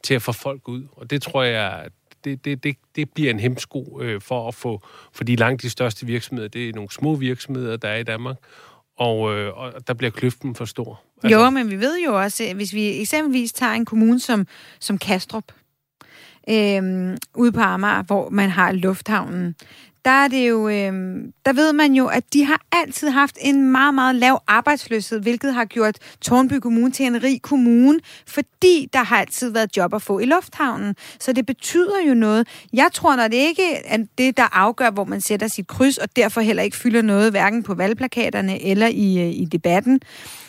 til at få folk ud. Og det tror jeg, det, det, det, det bliver en hemsko øh, for at få, for de langt de største virksomheder, det er nogle små virksomheder, der er i Danmark, og, øh, og der bliver kløften for stor. Altså, jo, men vi ved jo også, hvis vi eksempelvis tager en kommune som, som Kastrup, øh, ude på Amager, hvor man har lufthavnen, der er det jo, øh, der ved man jo, at de har altid haft en meget, meget lav arbejdsløshed, hvilket har gjort Tornby Kommune til en rig kommune, fordi der har altid været job at få i lufthavnen. Så det betyder jo noget. Jeg tror, når det ikke er det, der afgør, hvor man sætter sit kryds, og derfor heller ikke fylder noget, hverken på valgplakaterne eller i, øh, i debatten,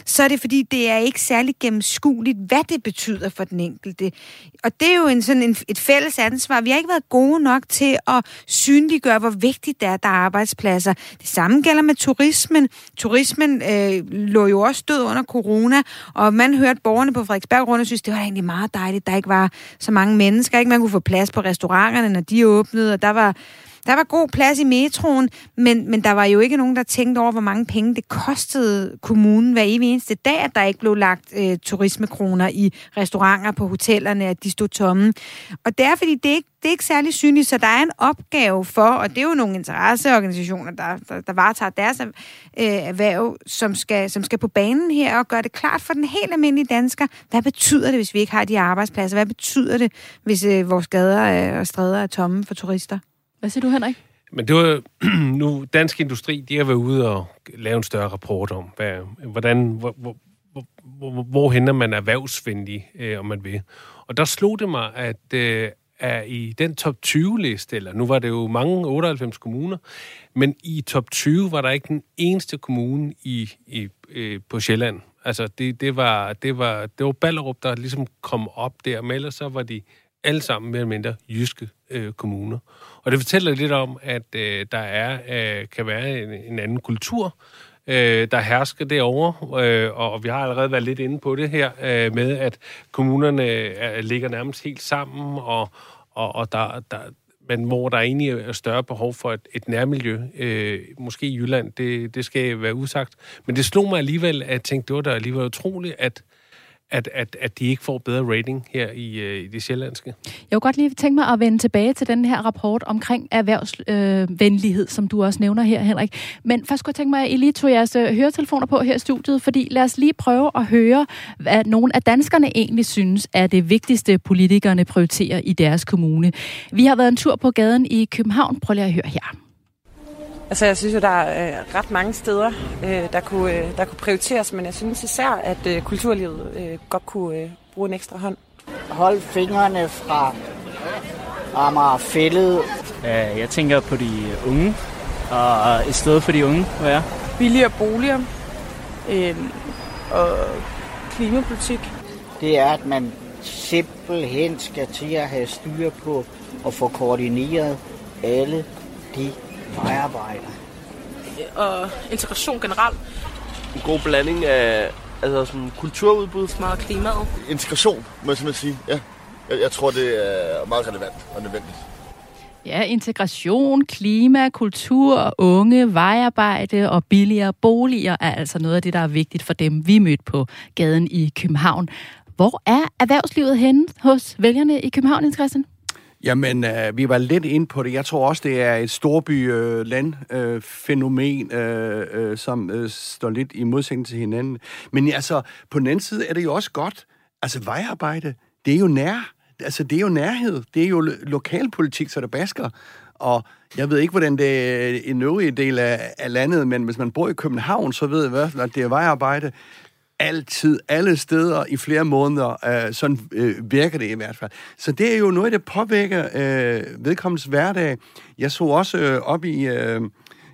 så er det fordi, det er ikke særlig gennemskueligt, hvad det betyder for den enkelte. Og det er jo en, sådan en, et fælles ansvar. Vi har ikke været gode nok til at synliggøre, hvor vigtigt det er, at der er arbejdspladser. Det samme gælder med turismen. Turismen øh, lå jo også død under corona, og man hørte borgerne på Frederiksberg rundt og synes, det var egentlig meget dejligt, der ikke var så mange mennesker. Ikke man kunne få plads på restauranterne, når de åbnede, og der var der var god plads i metroen, men, men der var jo ikke nogen, der tænkte over, hvor mange penge det kostede kommunen hver evig eneste dag, at der ikke blev lagt øh, turismekroner i restauranter på hotellerne, at de stod tomme. Og det er, fordi det er ikke, det er ikke særlig synligt, så der er en opgave for, og det er jo nogle interesseorganisationer, der, der, der varetager deres øh, erhverv, som skal, som skal på banen her og gøre det klart for den helt almindelige dansker, hvad betyder det, hvis vi ikke har de arbejdspladser? Hvad betyder det, hvis øh, vores gader øh, og stræder er tomme for turister? Hvad siger du, Henrik? Men det var *clears throat* nu Dansk Industri, de har været ude og lave en større rapport om, hvad, hvordan, hvor, hvor, hvor, hvor hænder man erhvervsvenlig, øh, om man vil. Og der slog det mig, at øh, er i den top 20-liste, eller nu var det jo mange 98 kommuner, men i top 20 var der ikke den eneste kommune i, i, øh, på Sjælland. Altså, det, det, var, det, var, det var Ballerup, der ligesom kom op der, men ellers så var de alle sammen mere eller mindre jyske øh, kommuner. Og det fortæller lidt om, at øh, der er øh, kan være en, en anden kultur, øh, der hersker derovre, øh, og vi har allerede været lidt inde på det her øh, med, at kommunerne øh, ligger nærmest helt sammen, og, og, og der, der, men hvor der egentlig er større behov for et, et nærmiljø, øh, måske i Jylland, det, det skal være usagt. Men det slog mig alligevel, at jeg tænkte, det var da alligevel utroligt, at at, at, at de ikke får bedre rating her i, øh, i det sjællandske. Jeg kunne godt lige tænke mig at vende tilbage til den her rapport omkring erhvervsvenlighed, øh, som du også nævner her, Henrik. Men først kunne jeg tænke mig, at I lige tog jeres øh, høretelefoner på her i studiet, fordi lad os lige prøve at høre, hvad nogle af danskerne egentlig synes er det vigtigste, politikerne prioriterer i deres kommune. Vi har været en tur på gaden i København. Prøv lige at høre her. Altså, jeg synes jo, der er øh, ret mange steder, øh, der, kunne, øh, der kunne prioriteres, men jeg synes især, at øh, kulturlivet øh, godt kunne øh, bruge en ekstra hånd. Hold fingrene fra Amager Fællet. Jeg tænker på de unge, og et sted for de unge, hvad er? Billigere boliger øh, og klimapolitik. Det er, at man simpelthen skal til at have styr på og få koordineret alle de vejarbejder. Og integration generelt. En god blanding af altså sådan kulturudbud. Meget klimaet. Integration, må jeg simpelthen sige. Ja. Jeg, jeg tror, det er meget relevant og nødvendigt. Ja, integration, klima, kultur, unge, vejarbejde og billigere boliger er altså noget af det, der er vigtigt for dem, vi mødte på gaden i København. Hvor er erhvervslivet henne hos vælgerne i København, Christian? Jamen, øh, vi var lidt ind på det. Jeg tror også, det er et storby-land-fænomen, øh, øh, øh, som øh, står lidt i modsætning til hinanden. Men altså, på den anden side er det jo også godt. Altså, vejarbejde, det er jo nær. Altså, det er jo nærhed. Det er jo lokalpolitik, så det basker. Og jeg ved ikke, hvordan det er i den øvrige del af, af landet, men hvis man bor i København, så ved jeg, at det er vejarbejde altid, alle steder i flere måneder. Øh, sådan øh, virker det i hvert fald. Så det er jo noget, der påvirker øh, vedkommens hverdag. Jeg så også øh, op i... Øh,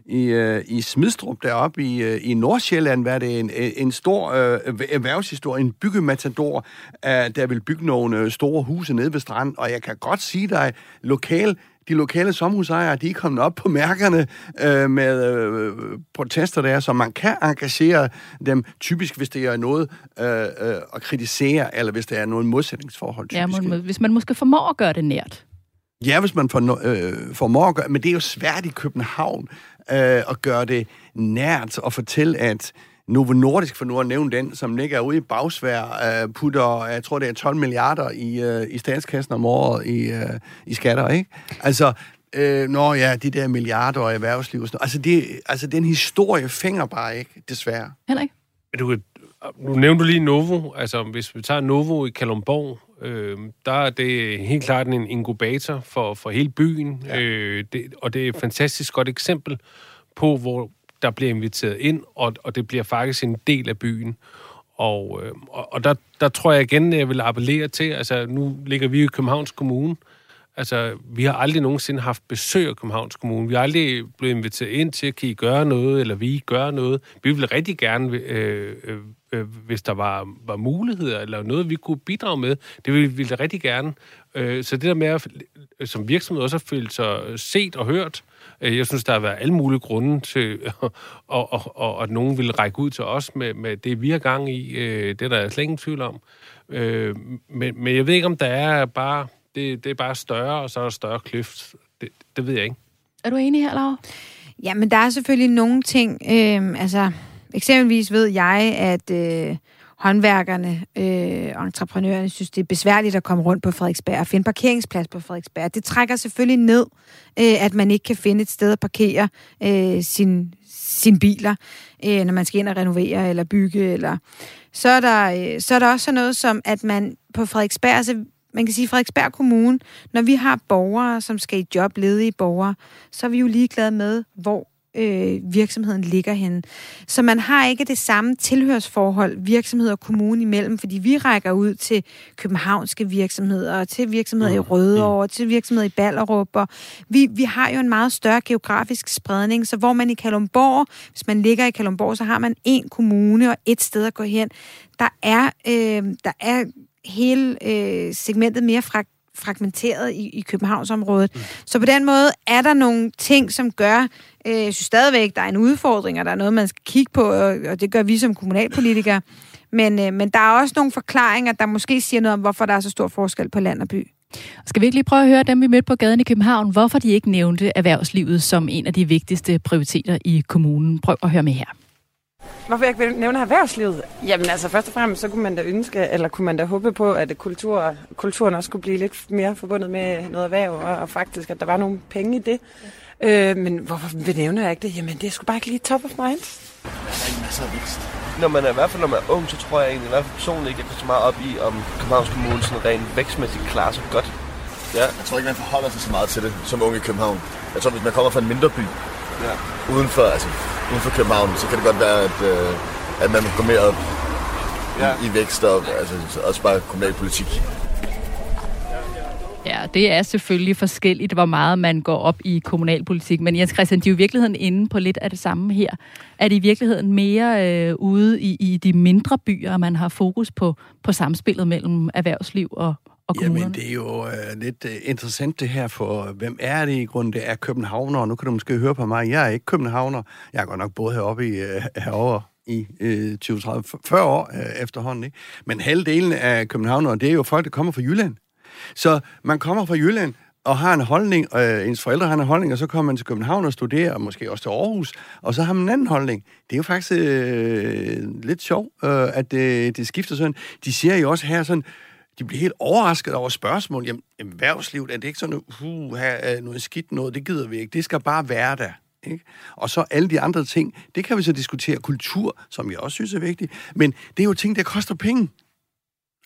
i, øh, i Smidstrup deroppe i, øh, i Nordsjælland, var det en, øh, en stor øh, erhvervshistorie, en byggematador, øh, der vil bygge nogle øh, store huse nede ved stranden, og jeg kan godt sige dig, lokal de lokale sommerhusejere, de er kommet op på mærkerne øh, med øh, protester der, så man kan engagere dem typisk, hvis det er noget øh, øh, at kritisere, eller hvis det er noget modsætningsforhold. Typisk. Ja, man, hvis man måske formår at gøre det nært. Ja, hvis man får, øh, formår at gøre, men det er jo svært i København øh, at gøre det nært og fortælle, at Novo Nordisk, for nu at nævne den, som ligger ude i bagsvær, øh, putter, jeg tror det er 12 milliarder i, øh, i statskassen om året i, øh, i skatter, ikke? Altså, øh, nå ja, de der milliarder og erhvervsliv og sådan noget. Altså, det, altså, den historie fænger bare ikke, desværre. Henrik? Du, nu nævnte du lige Novo. Altså, hvis vi tager Novo i Kalumborg, øh, der er det helt klart en inkubator for, for hele byen. Ja. Øh, det, og det er et fantastisk godt eksempel på, hvor der bliver inviteret ind, og, og det bliver faktisk en del af byen. Og, øh, og, og der, der tror jeg igen, jeg vil appellere til, altså nu ligger vi i Københavns Kommune, Altså, vi har aldrig nogensinde haft besøg af Københavns Kommune. Vi har aldrig blevet inviteret ind til, kan I gøre noget, eller vi gør noget. Vi ville rigtig gerne, øh, øh, øh, hvis der var, var muligheder, eller noget, vi kunne bidrage med. Det ville vi rigtig gerne. Øh, så det der med, at som virksomhed også at føle sig set og hørt, øh, jeg synes, der har været alle mulige grunde til, *laughs* og, og, og, at nogen vil række ud til os med, med det, vi har gang i. Øh, det er der slet ingen tvivl om. Øh, men, men jeg ved ikke, om der er bare det, det er bare større, og så er der større kløft. Det, det ved jeg ikke. Er du enig her, Laura? Ja, men der er selvfølgelig nogle ting. Øh, altså, eksempelvis ved jeg, at øh, håndværkerne øh, og entreprenørerne synes, det er besværligt at komme rundt på Frederiksberg og finde parkeringsplads på Frederiksberg. Det trækker selvfølgelig ned, øh, at man ikke kan finde et sted at parkere øh, sin, sine biler, øh, når man skal ind og renovere eller bygge. Eller... Så, er der, øh, så er der også noget som, at man på Frederiksberg, altså man kan sige, Frederiksberg Kommune, når vi har borgere, som skal i job, ledige borgere, så er vi jo ligeglade med, hvor øh, virksomheden ligger henne. Så man har ikke det samme tilhørsforhold virksomhed og kommune imellem, fordi vi rækker ud til københavnske virksomheder, og til virksomheder i Rødovre, og til virksomheder i Ballerup. Og vi, vi har jo en meget større geografisk spredning, så hvor man i Kalumborg, hvis man ligger i Kalumborg, så har man en kommune og et sted at gå hen. Der er, øh, der er hele øh, segmentet mere fra fragmenteret i, i Københavnsområdet. Mm. Så på den måde er der nogle ting, som gør, øh, jeg synes stadigvæk, der er en udfordring, og der er noget, man skal kigge på, og, og det gør vi som kommunalpolitikere. Men, øh, men der er også nogle forklaringer, der måske siger noget om, hvorfor der er så stor forskel på land og by. Skal vi ikke lige prøve at høre dem, vi mødte på gaden i København, hvorfor de ikke nævnte erhvervslivet som en af de vigtigste prioriteter i kommunen? Prøv at høre med her. Hvorfor jeg ikke vil nævne erhvervslivet? Jamen altså, først og fremmest, så kunne man da ønske, eller kunne man da håbe på, at kultur, kulturen også kunne blive lidt mere forbundet med noget erhverv, og, og faktisk, at der var nogle penge i det. Øh, men hvorfor vil nævne jeg ikke det? Jamen, det er sgu bare ikke lige top of mind. Der er ikke masser af vækst. Når man er, i hvert fald når man er ung, så tror jeg egentlig, i hvert fald personligt ikke, jeg går så meget op i, om Københavns Kommune sådan rent vækstmæssigt klarer sig godt. Ja. Jeg tror ikke, man forholder sig så meget til det som unge i København. Jeg tror, hvis man kommer fra en mindre by, ja. uden for, altså, uden for København, så kan det godt være, at, øh, at man går mere op ja. i, i vækst og altså, også bare kommunalpolitik. Ja, det er selvfølgelig forskelligt, hvor meget man går op i kommunalpolitik. Men Jens Christian, de er jo i virkeligheden inde på lidt af det samme her. Er det i virkeligheden mere øh, ude i, i de mindre byer, man har fokus på, på samspillet mellem erhvervsliv og, og kommunerne? Jamen, det er jo øh, lidt øh, interessant det her, for hvem er det i grunden? Det er københavner, og nu kan du måske høre på mig. Jeg er ikke københavner. Jeg er godt nok både heroppe i, øh, herovre i øh, 20, 30, 40 år øh, efterhånden. Ikke? Men halvdelen af københavnere, det er jo folk, der kommer fra Jylland. Så man kommer fra Jylland, og har en holdning, øh, ens forældre har en holdning, og så kommer man til København og studerer, og måske også til Aarhus, og så har man en anden holdning. Det er jo faktisk øh, lidt sjovt, øh, at det, det skifter sådan. De siger jo også her sådan, de bliver helt overrasket over spørgsmål. Jamen, erhvervslivet, er det ikke sådan, uh, her, noget skidt noget, det gider vi ikke. Det skal bare være der. Ikke? Og så alle de andre ting, det kan vi så diskutere. Kultur, som jeg også synes er vigtigt, men det er jo ting, der koster penge.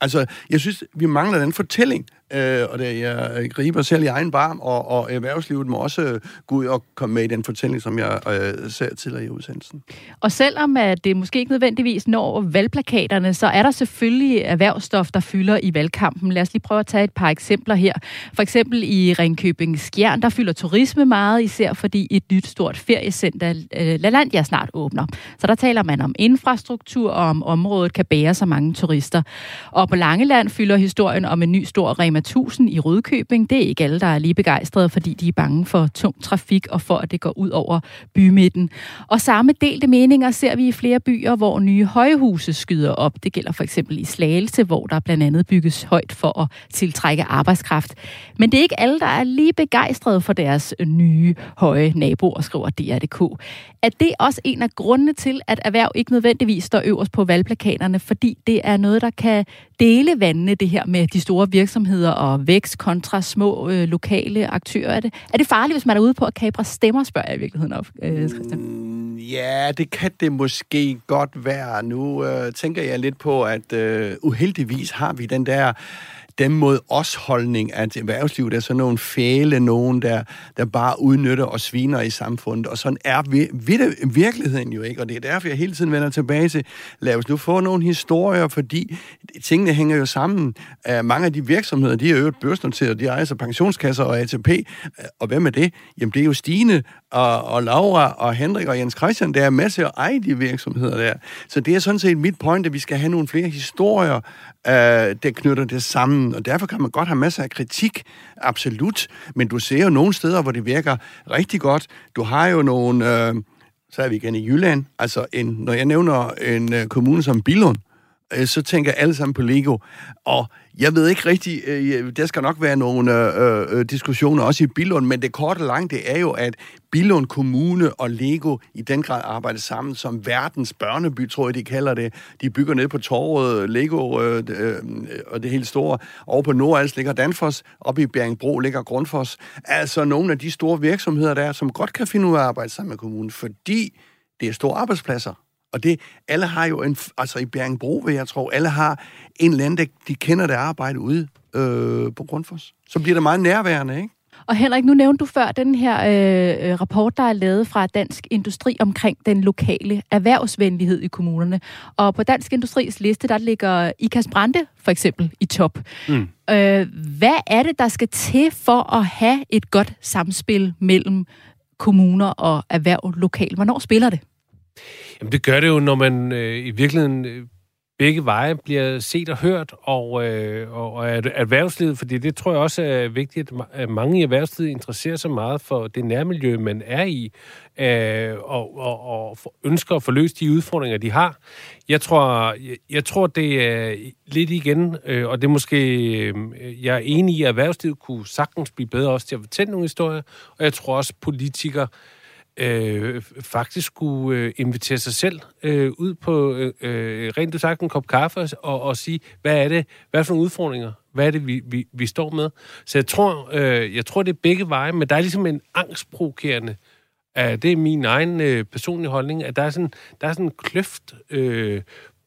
Altså, jeg synes, vi mangler den fortælling, øh, og det, jeg griber selv i egen barm, og, og erhvervslivet må også øh, gå ud og komme med i den fortælling, som jeg øh, ser tidligere i udsendelsen. Og selvom at det måske ikke nødvendigvis når valgplakaterne, så er der selvfølgelig erhvervsstof, der fylder i valgkampen. Lad os lige prøve at tage et par eksempler her. For eksempel i Ringkøbing Skjern, der fylder turisme meget, især fordi et nyt stort feriecenter, øh, LaLandia, snart åbner. Så der taler man om infrastruktur og om området kan bære så mange turister. Og på Langeland fylder historien om en ny stor Rema 1000 i Rødkøbing. Det er ikke alle, der er lige begejstrede, fordi de er bange for tung trafik og for, at det går ud over bymidten. Og samme delte meninger ser vi i flere byer, hvor nye højhuse skyder op. Det gælder for eksempel i Slagelse, hvor der blandt andet bygges højt for at tiltrække arbejdskraft. Men det er ikke alle, der er lige begejstrede for deres nye høje naboer, skriver DR.dk. Er det også en af grundene til, at erhverv ikke nødvendigvis står øverst på valgplakaterne, fordi det er noget, der kan dele vandene, det her med de store virksomheder og vækst kontra små øh, lokale aktører? Er det, er det farligt, hvis man er ude på at kapre stemmer, spørger jeg i virkeligheden op, øh, Christian? Mm, ja, det kan det måske godt være. Nu øh, tænker jeg lidt på, at øh, uheldigvis har vi den der dem mod os holdning, at erhvervslivet er sådan nogle fæle, nogen, der, der bare udnytter og sviner i samfundet. Og sådan er vi, vi det, virkeligheden jo ikke, og det er derfor, jeg hele tiden vender tilbage til, lad os nu få nogle historier, fordi tingene hænger jo sammen. Uh, mange af de virksomheder, de er jo børsnoteret, de ejer så pensionskasser og ATP, uh, øh, og hvem er det? Jamen, det er jo Stine og, og Laura og Henrik og Jens Christian, der er masser af eje de virksomheder der. Så det er sådan set mit point, at vi skal have nogle flere historier, uh, der knytter det sammen, Mm. og derfor kan man godt have masser af kritik, absolut, men du ser jo nogle steder, hvor det virker rigtig godt. Du har jo nogle, øh, så er vi igen i Jylland, altså en, når jeg nævner en øh, kommune som Billund, øh, så tænker alle sammen på Lego, og jeg ved ikke rigtig, øh, der skal nok være nogle øh, øh, øh, diskussioner også i Billund, men det korte og lange, det er jo, at Billund Kommune og Lego i den grad arbejder sammen som verdens børneby, tror jeg, de kalder det. De bygger ned på torvet, Lego øh, øh, øh og det helt store. Over på Nordals ligger Danfoss, oppe i Bjerringbro ligger Grundfos. Altså nogle af de store virksomheder der, som godt kan finde ud af at arbejde sammen med kommunen, fordi det er store arbejdspladser. Og det, alle har jo en, altså i Bjerringbro, vil jeg tro, alle har en eller anden, der, de kender det arbejde ude øh, på Grundfos. Så bliver det meget nærværende, ikke? Og Henrik, nu nævnte du før den her øh, rapport, der er lavet fra Dansk Industri omkring den lokale erhvervsvenlighed i kommunerne. Og på Dansk Industris liste, der ligger Ikas Brande for eksempel i top. Mm. Øh, hvad er det, der skal til for at have et godt samspil mellem kommuner og erhverv lokalt? Hvornår spiller det? Jamen, det gør det jo, når man øh, i virkeligheden øh, begge veje bliver set og hørt, og, øh, og, og at erhvervslivet, fordi det tror jeg også er vigtigt, at mange i erhvervslivet interesserer sig meget for det nærmiljø, man er i, øh, og, og, og ønsker at få løst de udfordringer, de har. Jeg tror, jeg, jeg tror det er lidt igen, øh, og det er måske, øh, jeg er enig i, at erhvervslivet kunne sagtens blive bedre også til at fortælle nogle historier, og jeg tror også, politikere øh, faktisk skulle øh, invitere sig selv øh, ud på øh, øh rent du sagt en kop kaffe og, og sige, hvad er det, hvad for nogle udfordringer? Hvad er det, vi, vi, vi står med? Så jeg tror, øh, jeg tror, det er begge veje, men der er ligesom en angstprovokerende øh, det er min egen øh, personlige holdning, at der er sådan, der er sådan en kløft øh,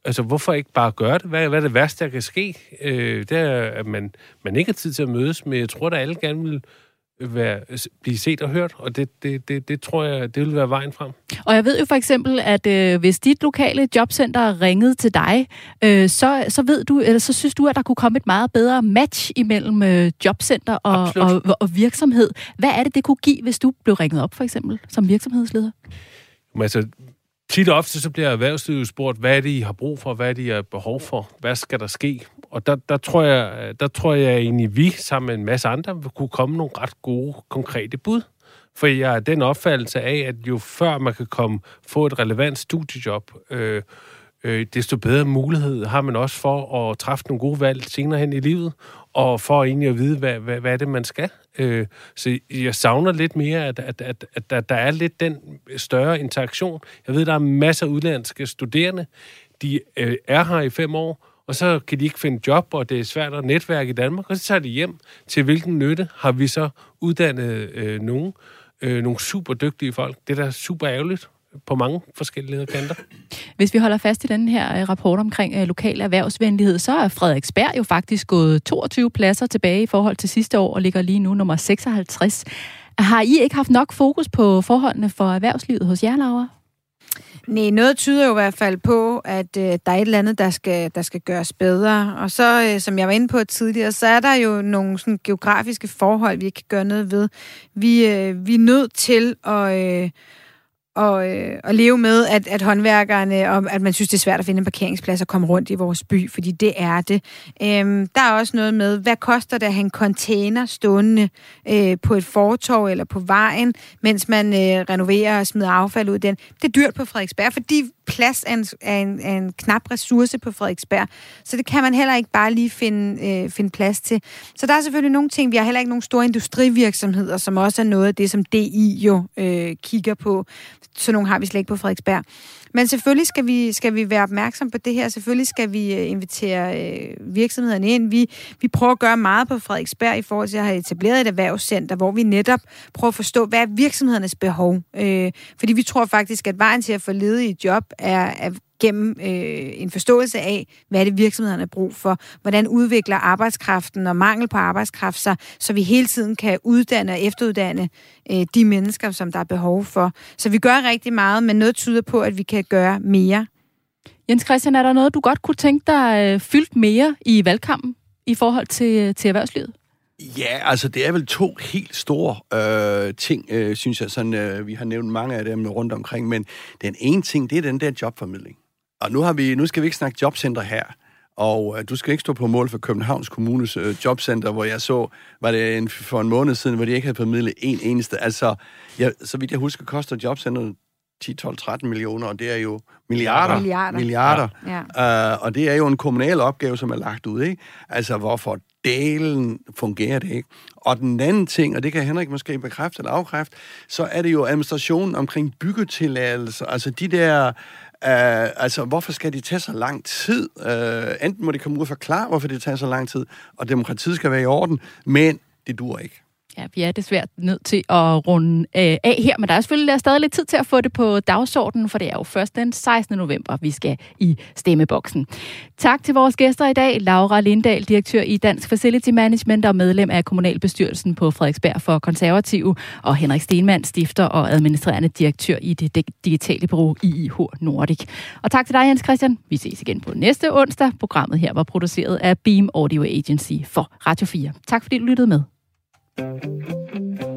Altså, hvorfor ikke bare gøre det? Hvad, hvad er det værste, der kan ske? Øh, det er, at man, man ikke har tid til at mødes, men jeg tror, at alle gerne vil være, blive set og hørt, og det, det, det, det tror jeg, det vil være vejen frem. Og jeg ved jo for eksempel, at øh, hvis dit lokale jobcenter ringede til dig, øh, så, så ved du, eller så synes du, at der kunne komme et meget bedre match imellem øh, jobcenter og, og, og, og virksomhed. Hvad er det, det kunne give, hvis du blev ringet op, for eksempel, som virksomhedsleder? Men altså, tit og ofte så bliver erhvervslivet spurgt, hvad er det, I har brug for? Hvad er det, I har behov for? Hvad skal der ske? Og der, der, tror jeg, der tror jeg egentlig, vi sammen med en masse andre vil kunne komme nogle ret gode, konkrete bud. For jeg er den opfattelse af, at jo før man kan komme få et relevant studiejob, øh, øh, desto bedre mulighed har man også for at træffe nogle gode valg senere hen i livet, og for egentlig at vide, hvad, hvad, hvad er det, man skal. Øh, så jeg savner lidt mere, at, at, at, at der, der er lidt den større interaktion. Jeg ved, der er masser af udlandske studerende, de øh, er her i fem år, og så kan de ikke finde job, og det er svært at netværke i Danmark, og så tager de hjem. Til hvilken nytte har vi så uddannet øh, nogen, øh, nogle super dygtige folk? Det er da super ærgerligt på mange forskellige kanter. Hvis vi holder fast i den her øh, rapport omkring øh, lokal erhvervsvenlighed, så er Frederiksberg jo faktisk gået 22 pladser tilbage i forhold til sidste år og ligger lige nu nummer 56. Har I ikke haft nok fokus på forholdene for erhvervslivet hos jer, Laura? Nej, noget tyder jo i hvert fald på, at øh, der er et eller andet, der skal, der skal gøres bedre. Og så, øh, som jeg var inde på tidligere, så er der jo nogle sådan, geografiske forhold, vi ikke kan gøre noget ved. Vi, øh, vi er nødt til at... Øh, og, øh, og leve med, at, at håndværkerne, og at man synes, det er svært at finde en parkeringsplads og komme rundt i vores by, fordi det er det. Øhm, der er også noget med, hvad koster det at have en container stående øh, på et fortorv eller på vejen, mens man øh, renoverer og smider affald ud af den. Det er dyrt på Frederiksberg, fordi plads er en, er, en, er en knap ressource på Frederiksberg. Så det kan man heller ikke bare lige finde, øh, finde plads til. Så der er selvfølgelig nogle ting. Vi har heller ikke nogen store industrivirksomheder, som også er noget af det, som DI jo øh, kigger på. Så nogle har vi slet ikke på Frederiksberg. Men selvfølgelig skal vi, skal vi være opmærksom på det her. Selvfølgelig skal vi øh, invitere øh, virksomhederne ind. Vi, vi prøver at gøre meget på Frederiksberg i forhold til at have etableret et erhvervscenter, hvor vi netop prøver at forstå, hvad er virksomhedernes behov. Øh, fordi vi tror faktisk, at vejen til at få ledige job er, er gennem øh, en forståelse af, hvad det virksomhederne har brug for, hvordan udvikler arbejdskraften og mangel på arbejdskraft sig, så vi hele tiden kan uddanne og efteruddanne øh, de mennesker, som der er behov for. Så vi gør rigtig meget, men noget tyder på, at vi kan gøre mere. Jens Christian, er der noget, du godt kunne tænke dig øh, fyldt mere i valgkampen i forhold til, til erhvervslivet? Ja, altså det er vel to helt store øh, ting, øh, synes jeg. Sådan, øh, vi har nævnt mange af dem rundt omkring, men den ene ting, det er den der jobformidling. Og nu, har vi, nu skal vi ikke snakke jobcenter her. Og øh, du skal ikke stå på mål for Københavns Kommunes øh, jobcenter, hvor jeg så, var det en, for en måned siden, hvor de ikke havde formidlet en eneste. Altså, jeg, så vidt jeg husker, koster jobcenteret 10, 12, 13 millioner, og det er jo milliarder. Milliarder. milliarder. Ja. Uh, og det er jo en kommunal opgave, som er lagt ud, ikke? Altså, hvorfor delen fungerer det ikke? Og den anden ting, og det kan Henrik måske bekræfte eller afkræfte, så er det jo administrationen omkring byggetilladelser, altså de der Uh, altså, hvorfor skal de tage så lang tid? Uh, enten må de komme ud og forklare, hvorfor det tager så lang tid, og demokratiet skal være i orden, men det dur ikke. Ja, vi er desværre nødt til at runde øh, af her, men der er selvfølgelig der er stadig lidt tid til at få det på dagsordenen, for det er jo først den 16. november, vi skal i stemmeboksen. Tak til vores gæster i dag. Laura Lindahl, direktør i Dansk Facility Management og medlem af kommunalbestyrelsen på Frederiksberg for Konservative, og Henrik Stenmann, stifter og administrerende direktør i det digitale bureau IIH Nordic. Og tak til dig, Jens Christian. Vi ses igen på næste onsdag. Programmet her var produceret af Beam Audio Agency for Radio 4. Tak fordi du lyttede med. thank